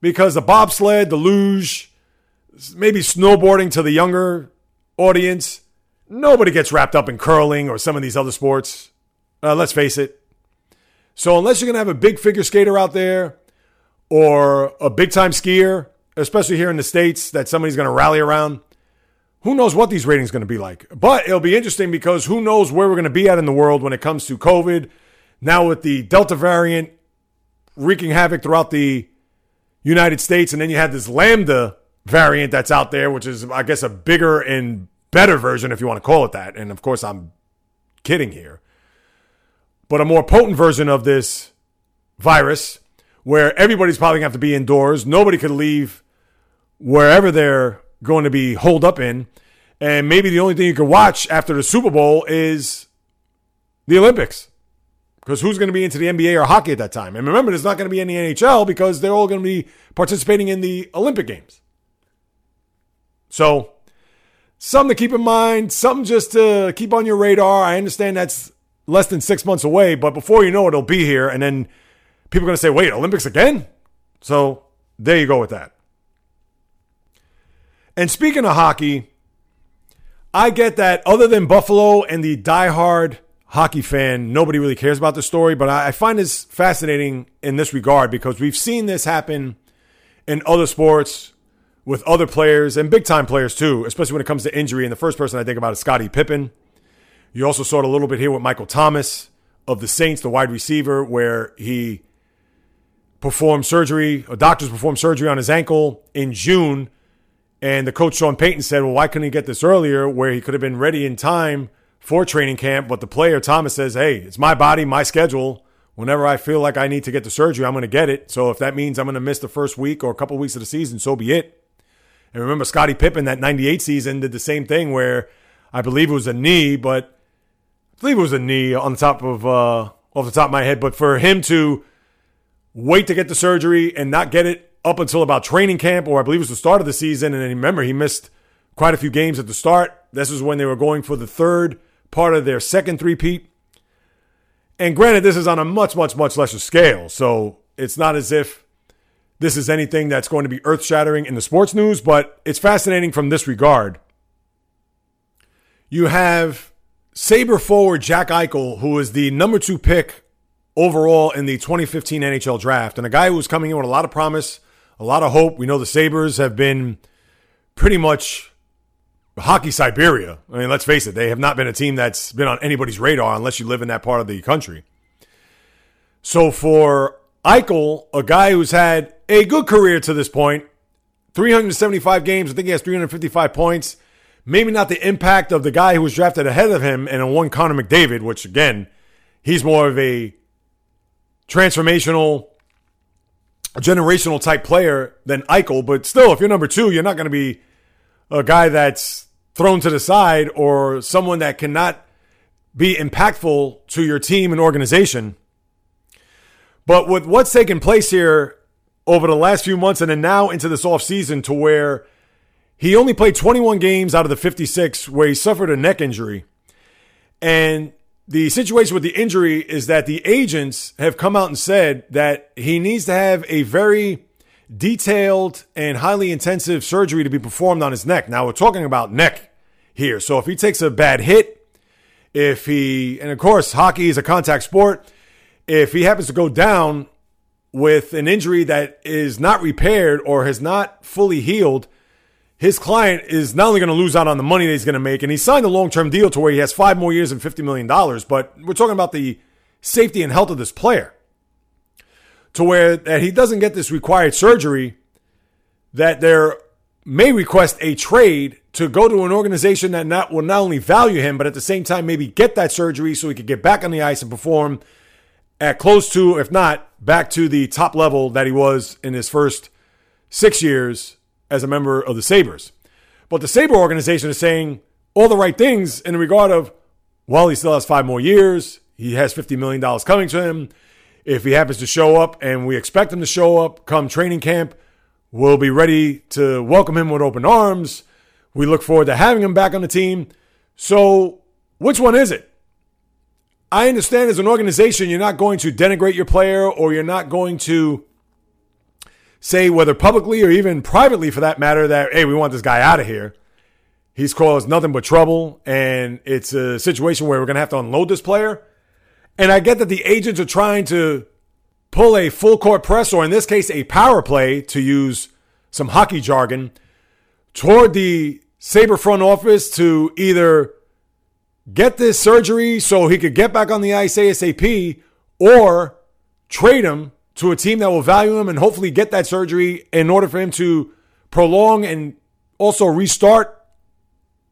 Because the bobsled, the luge, maybe snowboarding to the younger audience, nobody gets wrapped up in curling or some of these other sports. Uh, let's face it. So, unless you're going to have a big figure skater out there or a big time skier, especially here in the States, that somebody's going to rally around, who knows what these ratings are going to be like. But it'll be interesting because who knows where we're going to be at in the world when it comes to COVID. Now, with the Delta variant wreaking havoc throughout the United States, and then you have this Lambda variant that's out there, which is, I guess, a bigger and better version, if you want to call it that. And of course, I'm kidding here. But a more potent version of this virus where everybody's probably going to have to be indoors. Nobody could leave wherever they're going to be holed up in. And maybe the only thing you can watch after the Super Bowl is the Olympics. Because who's going to be into the NBA or hockey at that time? And remember, there's not going to be any NHL because they're all going to be participating in the Olympic Games. So, something to keep in mind, something just to keep on your radar. I understand that's less than six months away, but before you know it, it'll be here. And then people are going to say, wait, Olympics again? So, there you go with that. And speaking of hockey, I get that other than Buffalo and the diehard hockey fan, nobody really cares about the story, but I find this fascinating in this regard because we've seen this happen in other sports with other players and big time players too, especially when it comes to injury. And the first person I think about is Scottie Pippen. You also saw it a little bit here with Michael Thomas of the Saints, the wide receiver, where he performed surgery, or doctors performed surgery on his ankle in June. And the coach Sean Payton said, well, why couldn't he get this earlier where he could have been ready in time for training camp? But the player, Thomas, says, hey, it's my body, my schedule. Whenever I feel like I need to get the surgery, I'm going to get it. So if that means I'm going to miss the first week or a couple weeks of the season, so be it. And remember, Scottie Pippen, that 98 season, did the same thing where I believe it was a knee, but I believe it was a knee on the top of, uh, off the top of my head. But for him to wait to get the surgery and not get it up until about training camp, or I believe it was the start of the season, and remember, he missed quite a few games at the start. This was when they were going for the third part of their second three-peat. And granted, this is on a much, much, much lesser scale. So it's not as if this is anything that's going to be earth shattering in the sports news, but it's fascinating from this regard. You have Sabre forward Jack Eichel, who is the number two pick overall in the 2015 NHL draft, and a guy who was coming in with a lot of promise, a lot of hope. We know the Sabres have been pretty much hockey Siberia. I mean, let's face it, they have not been a team that's been on anybody's radar unless you live in that part of the country. So for Eichel, a guy who's had a good career to this 375 games. I think he has 355 points. Maybe not the impact of the guy who was drafted ahead of him and one Connor McDavid, which again, he's more of a transformational, generational type player than Eichel. But still, if you're number two, you're not going to be a guy that's thrown to the side or someone that cannot be impactful to your team and organization. But with what's taken place here over the last few months and then now into this offseason to where he only played 21 games out of the 56 where he suffered a neck injury. And the situation with the injury is that the agents have come out and said that he needs to have a very detailed and highly intensive surgery to be performed on his neck. Now we're talking about neck here. So if he takes a bad hit, if he, and of course, hockey is a contact sport. If he happens to go down with an injury that is not repaired or has not fully healed, his client is not only going to lose out on the money that he's going to make, and he signed a long term deal to where he has five more years and $50 million, but we're talking about the safety and health of this player. To where that he doesn't get this required surgery that there may request a trade to go to an organization that not will not only value him but at the same time maybe get that surgery so he could get back on the ice and perform at close to if not back to the top level that he was in his first 6 years as a member of the Sabres. But the Sabre organization is saying all the right things in regard of well he still has 5 more years, he has $50 million coming to him. If he happens to show up and we expect him to show up come training camp, we'll be ready to welcome him with open arms. We look forward to having him back on the team. So, which one is it? I understand as an organization, you're not going to denigrate your player or you're not going to say, whether publicly or even privately for that matter, that, hey, we want this guy out of here. He's caused nothing but trouble, and it's a situation where we're going to have to unload this player. And I get that the agents are trying to pull a full court press, or in this case, a power play, to use some hockey jargon, toward the Sabre front office to either get this surgery so he could get back on the ice ASAP or trade him to a team that will value him and hopefully get that surgery in order for him to prolong and also restart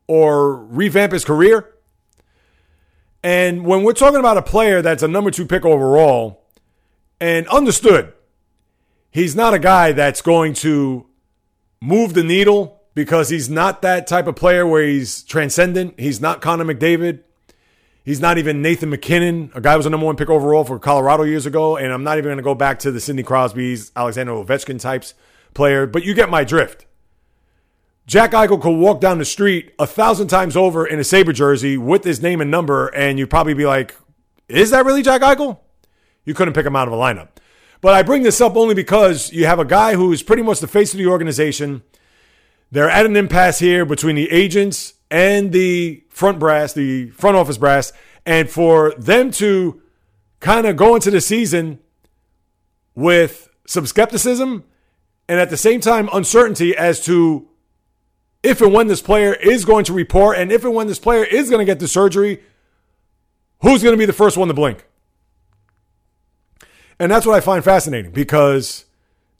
or revamp his career. And when we're talking about a player that's a number two pick overall, and understood, he's not a guy that's going to move the needle because he's not that type of player where he's transcendent. He's not Connor McDavid. He's not even Nathan MacKinnon, a guy who was a number one pick overall for Colorado years ago. And I'm not even going to go back to the Sidney Crosby's, Alexander Ovechkin types player, but you get my drift. Jack Eichel could walk down the street a thousand times over in a Sabre jersey with his name and number, and you'd probably be like, is that really Jack Eichel? You couldn't pick him out of a lineup. But I bring this up only because you have a guy who is pretty much the face of the organization. They're at an impasse here between the agents and the front brass, the front office brass, and for them to kind of go into the season with some skepticism and at the same time uncertainty as to if and when this player is going to report and if and when this player is going to get the surgery, who's going to be the first one to blink? And that's what I find fascinating because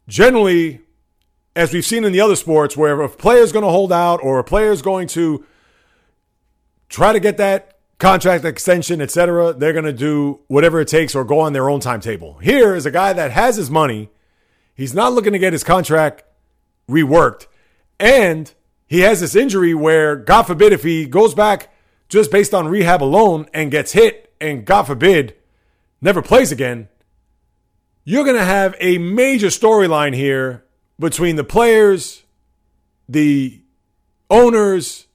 generally, as we've seen in the other sports, where if a player is going to hold out or a player is going to try to get that contract extension, etc., they're going to do whatever it takes or go on their own timetable. Here is a guy that has his money. He's not looking to get his contract reworked. And he has this injury where, God forbid, if he goes back just based on rehab alone and gets hit and, God forbid, never plays again, you're going to have a major storyline here between the players, the owners,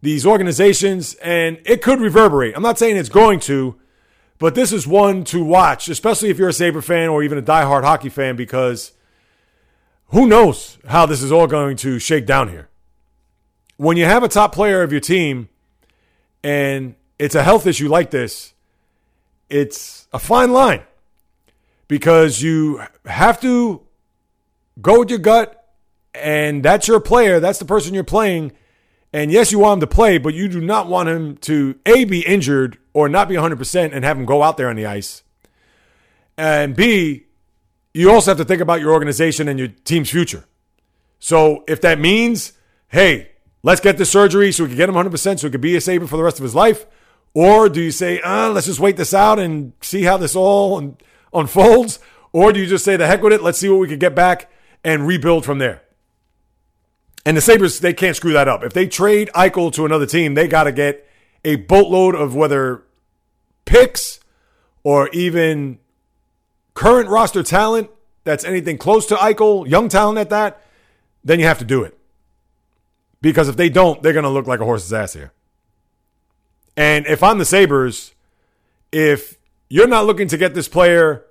these organizations, and it could reverberate. I'm not saying it's going to, but this is one to watch, especially if you're a Sabre fan or even a diehard hockey fan, because who knows how this is all going to shake down here when you have a top player of your team and it's a health issue like this, it's a fine line because you have to go with your gut, and that's your player. That's the person you're playing. And yes, you want him to play, but you do not want him to A, be injured or not be 100% and have him go out there on the ice. And B, you also have to think about your organization and your team's future. So if that means, hey, let's get the surgery so we can get him 100% so he could be a Sabre for the rest of his life? Or do you say, ah, let's just wait this out and see how this all unfolds? Or do you just say, the heck with it, let's see what we can get back and rebuild from there? And the Sabres, they can't screw that up. If they trade Eichel to another team, they got to get a boatload of whether picks or even current roster talent that's anything close to Eichel, young talent at that, then you have to do it. Because if they don't, they're going to look like a horse's ass here. And if I'm the Sabres, if you're not looking to get this player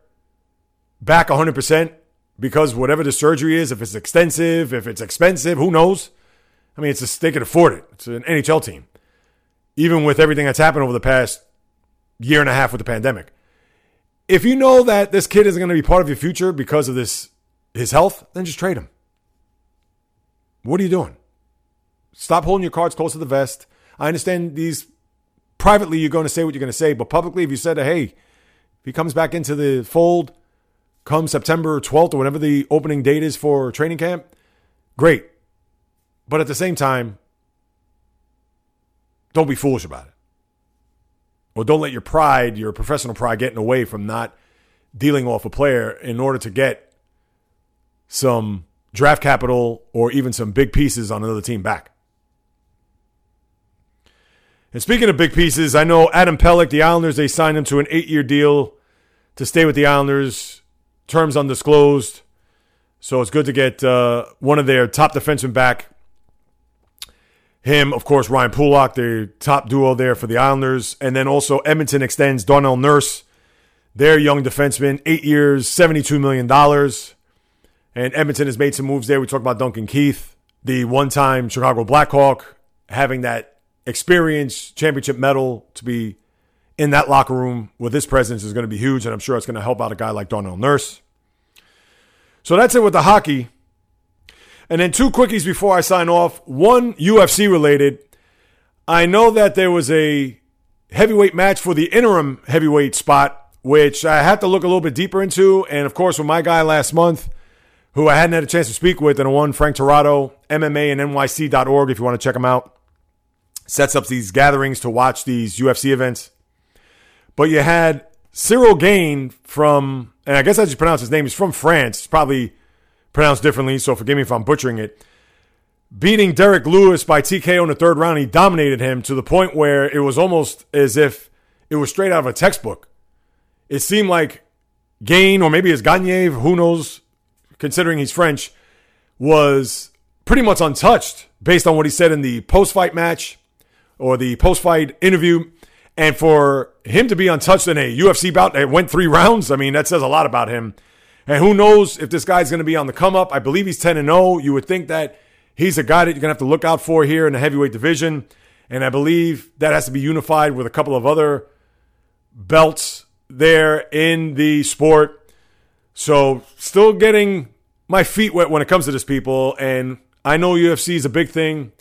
back 100% because whatever the surgery is, if it's extensive, if it's expensive, who knows? I mean, it's a, they can afford it. It's an NHL team. Even with everything that's happened over the past year and a half with the pandemic. If you know that this kid isn't going to be part of your future because of this his health, then just trade him. What are you doing? Stop holding your cards close to the vest. I understand these privately you're going to say what you're going to say, but publicly, if you said, hey, If he comes back into the fold come September 12th or whenever the opening date is for training camp, great. But at the same time, don't be foolish about it. Or don't let your pride, your professional pride, get in the way from not dealing off a player in order to get some draft capital or even some big pieces on another team back. And speaking of big pieces, I know Adam Pelech, the Islanders, they signed him to an eight year deal to stay with the Islanders, terms undisclosed. So it's good to get uh, one of their top defensemen back. Him, of course, Ryan Pulock, the top duo there for the Islanders. And then also Edmonton extends Darnell Nurse, their young defenseman, eight years, $72 million. And Edmonton has made some moves there. We talked about Duncan Keith, the one time Chicago Blackhawk, having that experience, championship medal to be in that locker room with his presence is going to be huge, and I'm sure it's going to help out a guy like Darnell Nurse. So that's it with the hockey. And then two quickies before I sign off. One UFC related. I know that there was a heavyweight match for the interim heavyweight spot, which I had to look a little bit deeper into. And of course, with my guy last month, who I hadn't had a chance to speak with, and one Frank Tirado, MMA and NYC.org, if you want to check him out sets up these gatherings to watch these UFC events. But you had Cyril Gane from, and I guess I just pronounce his name. He's from France. It's probably pronounced differently, so forgive me if I'm butchering it. Beating Derrick Lewis by TKO in the third round, he dominated him to the point where it was almost as if it was straight out of a textbook. It seemed like Gane, or maybe it's Gagne, who knows, considering he's French, was pretty much untouched based on what he said in the post fight match or the post fight interview. And for him to be untouched in a UFC bout that went three rounds, I mean, that says a lot about him. And who knows if this guy's going to be on the come up. I believe he's 10 and 0. You would think that he's a guy that you're going to have to look out for here in the heavyweight division. And I believe that has to be unified with a couple of other belts there in the sport. So, still getting my feet wet when it comes to this, people. And I know UFC is a big thing.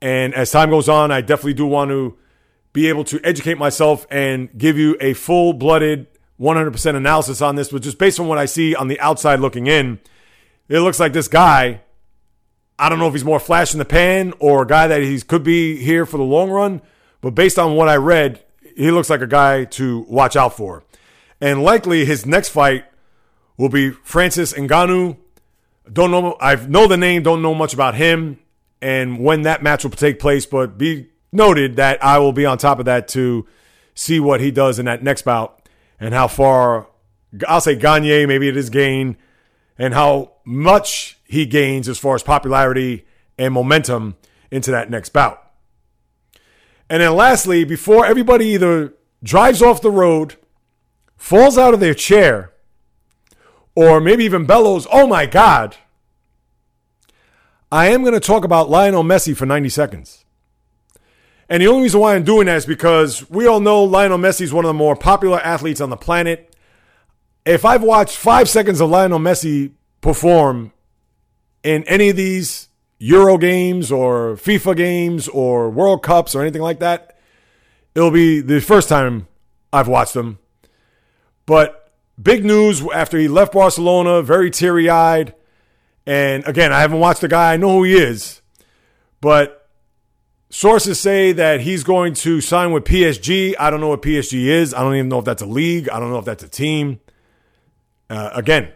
And as time goes on, I definitely do want to be able to educate myself and give you a full blooded 100% analysis on this. But just based on what I see on the outside looking in, it looks like this guy, I don't know if he's more flash in the pan or a guy that he could be here for the long run. But based on what I read, he looks like a guy to watch out for. And likely his next fight will be Francis Ngannou. Don't know. I know the name. Don't know much about him and when that match will take place. But be noted that I will be on top of that to see what he does in that next bout and how far I'll say Gagne, maybe it is gain, and how much he gains as far as popularity and momentum into that next bout. And then lastly, before everybody either drives off the road, falls out of their chair, or maybe even bellows, oh my God, I am going to talk about Lionel Messi for 90 seconds. And the only reason why I'm doing that is because we all know Lionel Messi is one of the more popular athletes on the planet. If I've watched five seconds of Lionel Messi perform in any of these Euro games or FIFA games or World Cups or anything like that, it'll be the first time I've watched them. But big news after he left Barcelona, very teary eyed. And again, I haven't watched the guy. I know who he is. But sources say that he's going to sign with PSG. I don't know what PSG is. I don't even know if that's a league. I don't know if that's a team. Uh, again,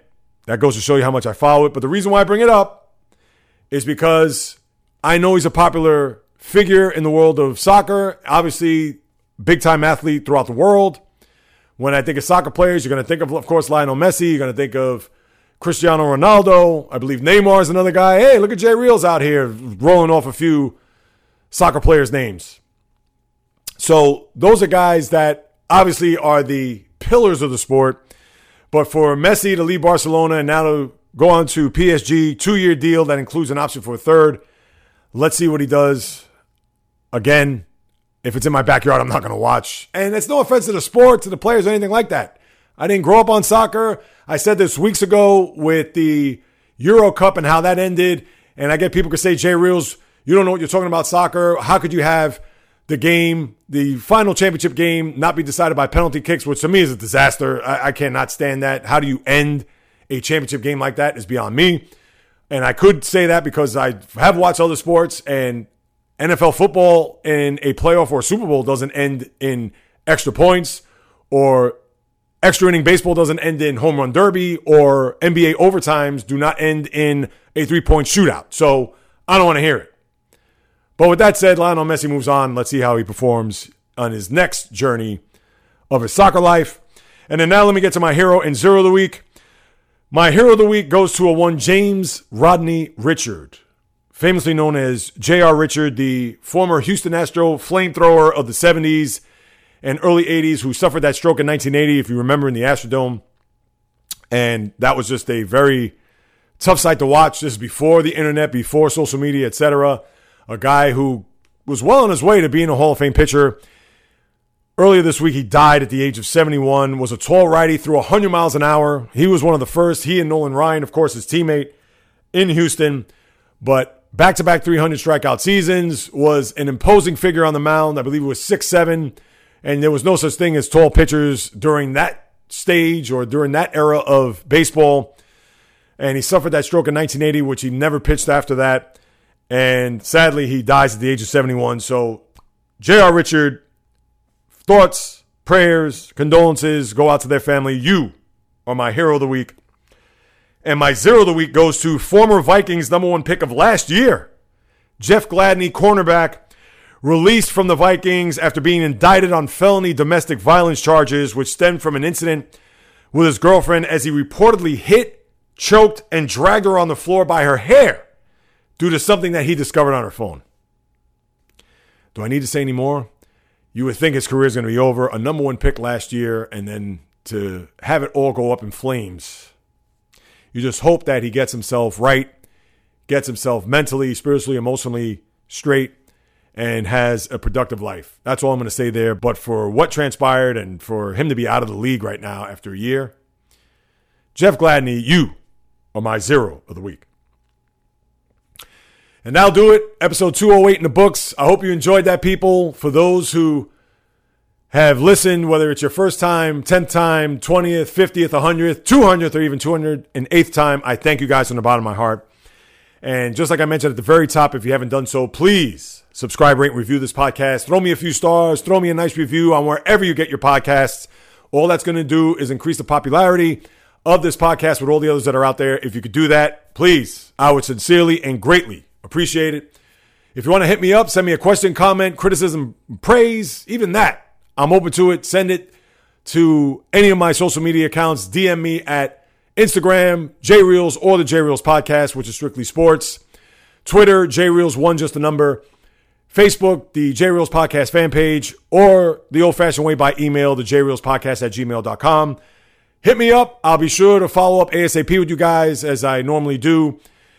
that goes to show you how much I follow it. But the reason why I bring it up is because I know he's a popular figure in the world of soccer. Obviously, big time athlete throughout the world. When I think of soccer players, you're going to think of, of course, Lionel Messi. You're going to think of Cristiano Ronaldo. I believe Neymar is another guy. Hey, look at Jay Reels out here rolling off a few soccer players' names. So those are guys that obviously are the pillars of the sport. But for Messi to leave Barcelona and now to go on to PSG, two year deal that includes an option for a third. Let's see what he does. Again, if it's in my backyard, I'm not going to watch. And it's no offense to the sport, to the players, or anything like that. I didn't grow up on soccer. I said this weeks ago with the Euro Cup and how that ended. And I get people could say, Jay Reels, you don't know what you're talking about soccer. How could you have the game, the final championship game, not be decided by penalty kicks, which to me is a disaster. I, I cannot stand that. How do you end a championship game like that is beyond me. And I could say that because I have watched other sports and NFL football in a playoff or Super Bowl doesn't end in extra points or extra inning baseball doesn't end in home run derby or NBA overtimes do not end in a three point shootout. So I don't want to hear it. But with that said, Lionel Messi moves on. Let's see how he performs on his next journey of his soccer life. And then now let me get to my hero and zero of the week. My hero of the week goes to a one James Rodney Richard, famously known as J.R. Richard, the former Houston Astro flamethrower of the 70s and early 80s, who suffered that stroke in 1980, if you remember, in the Astrodome. And that was just a very tough sight to watch. This is before the internet, before social media, etc. A guy who was well on his way to being a Hall of Fame pitcher Earlier this week, he died at the age of 71, was a tall righty, threw 100 miles an hour. He was one of the first. He and Nolan Ryan, of course, his teammate in Houston, but back to back 300 strikeout seasons, was an imposing figure on the mound. I believe it was six seven, and there was no such thing as tall pitchers during that stage or during that era of baseball. And he suffered that stroke in 1980, which he never pitched after that. And sadly, he dies at the age of 71. So, J.R. Richard, thoughts, prayers, condolences go out to their family. You are my hero of the week. And my zero of the week goes to former Vikings number one pick of last year, Jeff Gladney, cornerback, released from the Vikings after being indicted on felony domestic violence charges, which stemmed from an incident with his girlfriend as he reportedly hit, choked, and dragged her on the floor by her hair due to something that he discovered on her phone. Do I need to say any more? you would think his career is going to be over. A number one pick last year, and then to have it all go up in flames. You just hope that he gets himself right, gets himself mentally, spiritually, emotionally straight, and has a productive life. That's all I'm going to say there. But for what transpired and for him to be out of the league right now after a year, Jeff Gladney, you are my zero of the week. And that'll do it. Episode 208 in the books. I hope you enjoyed that, people. For those who have listened, whether it's your first time, 10th time, 20th, 50th, 100th, 200th, or even 208th time, I thank you guys from the bottom of my heart. And just like I mentioned at the very top, if you haven't done so, please subscribe, rate, review this podcast. Throw me a few stars, throw me a nice review on wherever you get your podcasts. All that's going to do is increase the popularity of this podcast with all the others that are out there. If you could do that, please, I would sincerely and greatly Appreciate it. If you want to hit me up, send me a question, comment, criticism, praise, even that. I'm open to it. Send it to any of my social media accounts. DM me at Instagram, JReels, or the JReels podcast, which is strictly sports. Twitter, JReels1, just a number. Facebook, the JReels podcast fan page, or the old fashioned way by email, the JReels podcast at gmail.com. Hit me up. I'll be sure to follow up ASAP with you guys as I normally do.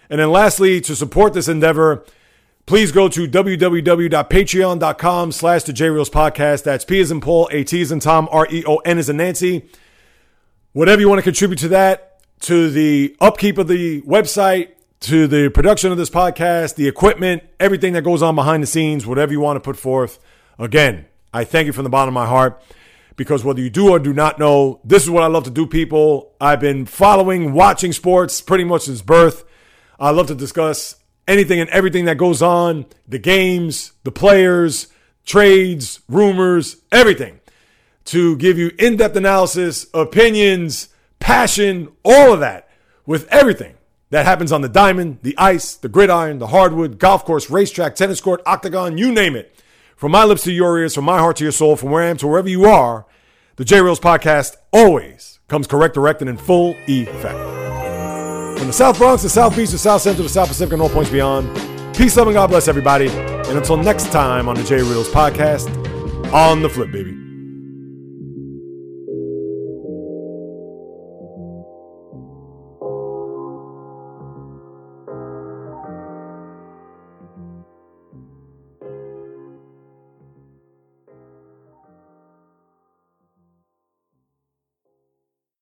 And then lastly, to support this endeavor, please go to www.patreon.com slash the JReels podcast. That's P as in Paul, A T as in Tom, R E O N as in Nancy. Whatever you want to contribute to that, to the upkeep of the website, to the production of this podcast, the equipment, everything that goes on behind the scenes, whatever you want to put forth. Again, I thank you from the bottom of my heart because whether you do or do not know, this is what I love to do, people. I've been following, watching sports pretty much since birth. I love to discuss anything and everything that goes on the games, the players, trades, rumors, everything to give you in depth analysis, opinions, passion, all of that with everything that happens on the diamond, the ice, the gridiron, the hardwood, golf course, racetrack, tennis court, octagon, you name it. From my lips to your ears, from my heart to your soul, from where I am to wherever you are, the J Reels podcast always comes correct, direct, and in full effect. From the South Bronx, the South Beach, the South Central, the South Pacific, and all points beyond. Peace, love, and God bless everybody. And until next time on the J Reels podcast, on the flip, baby.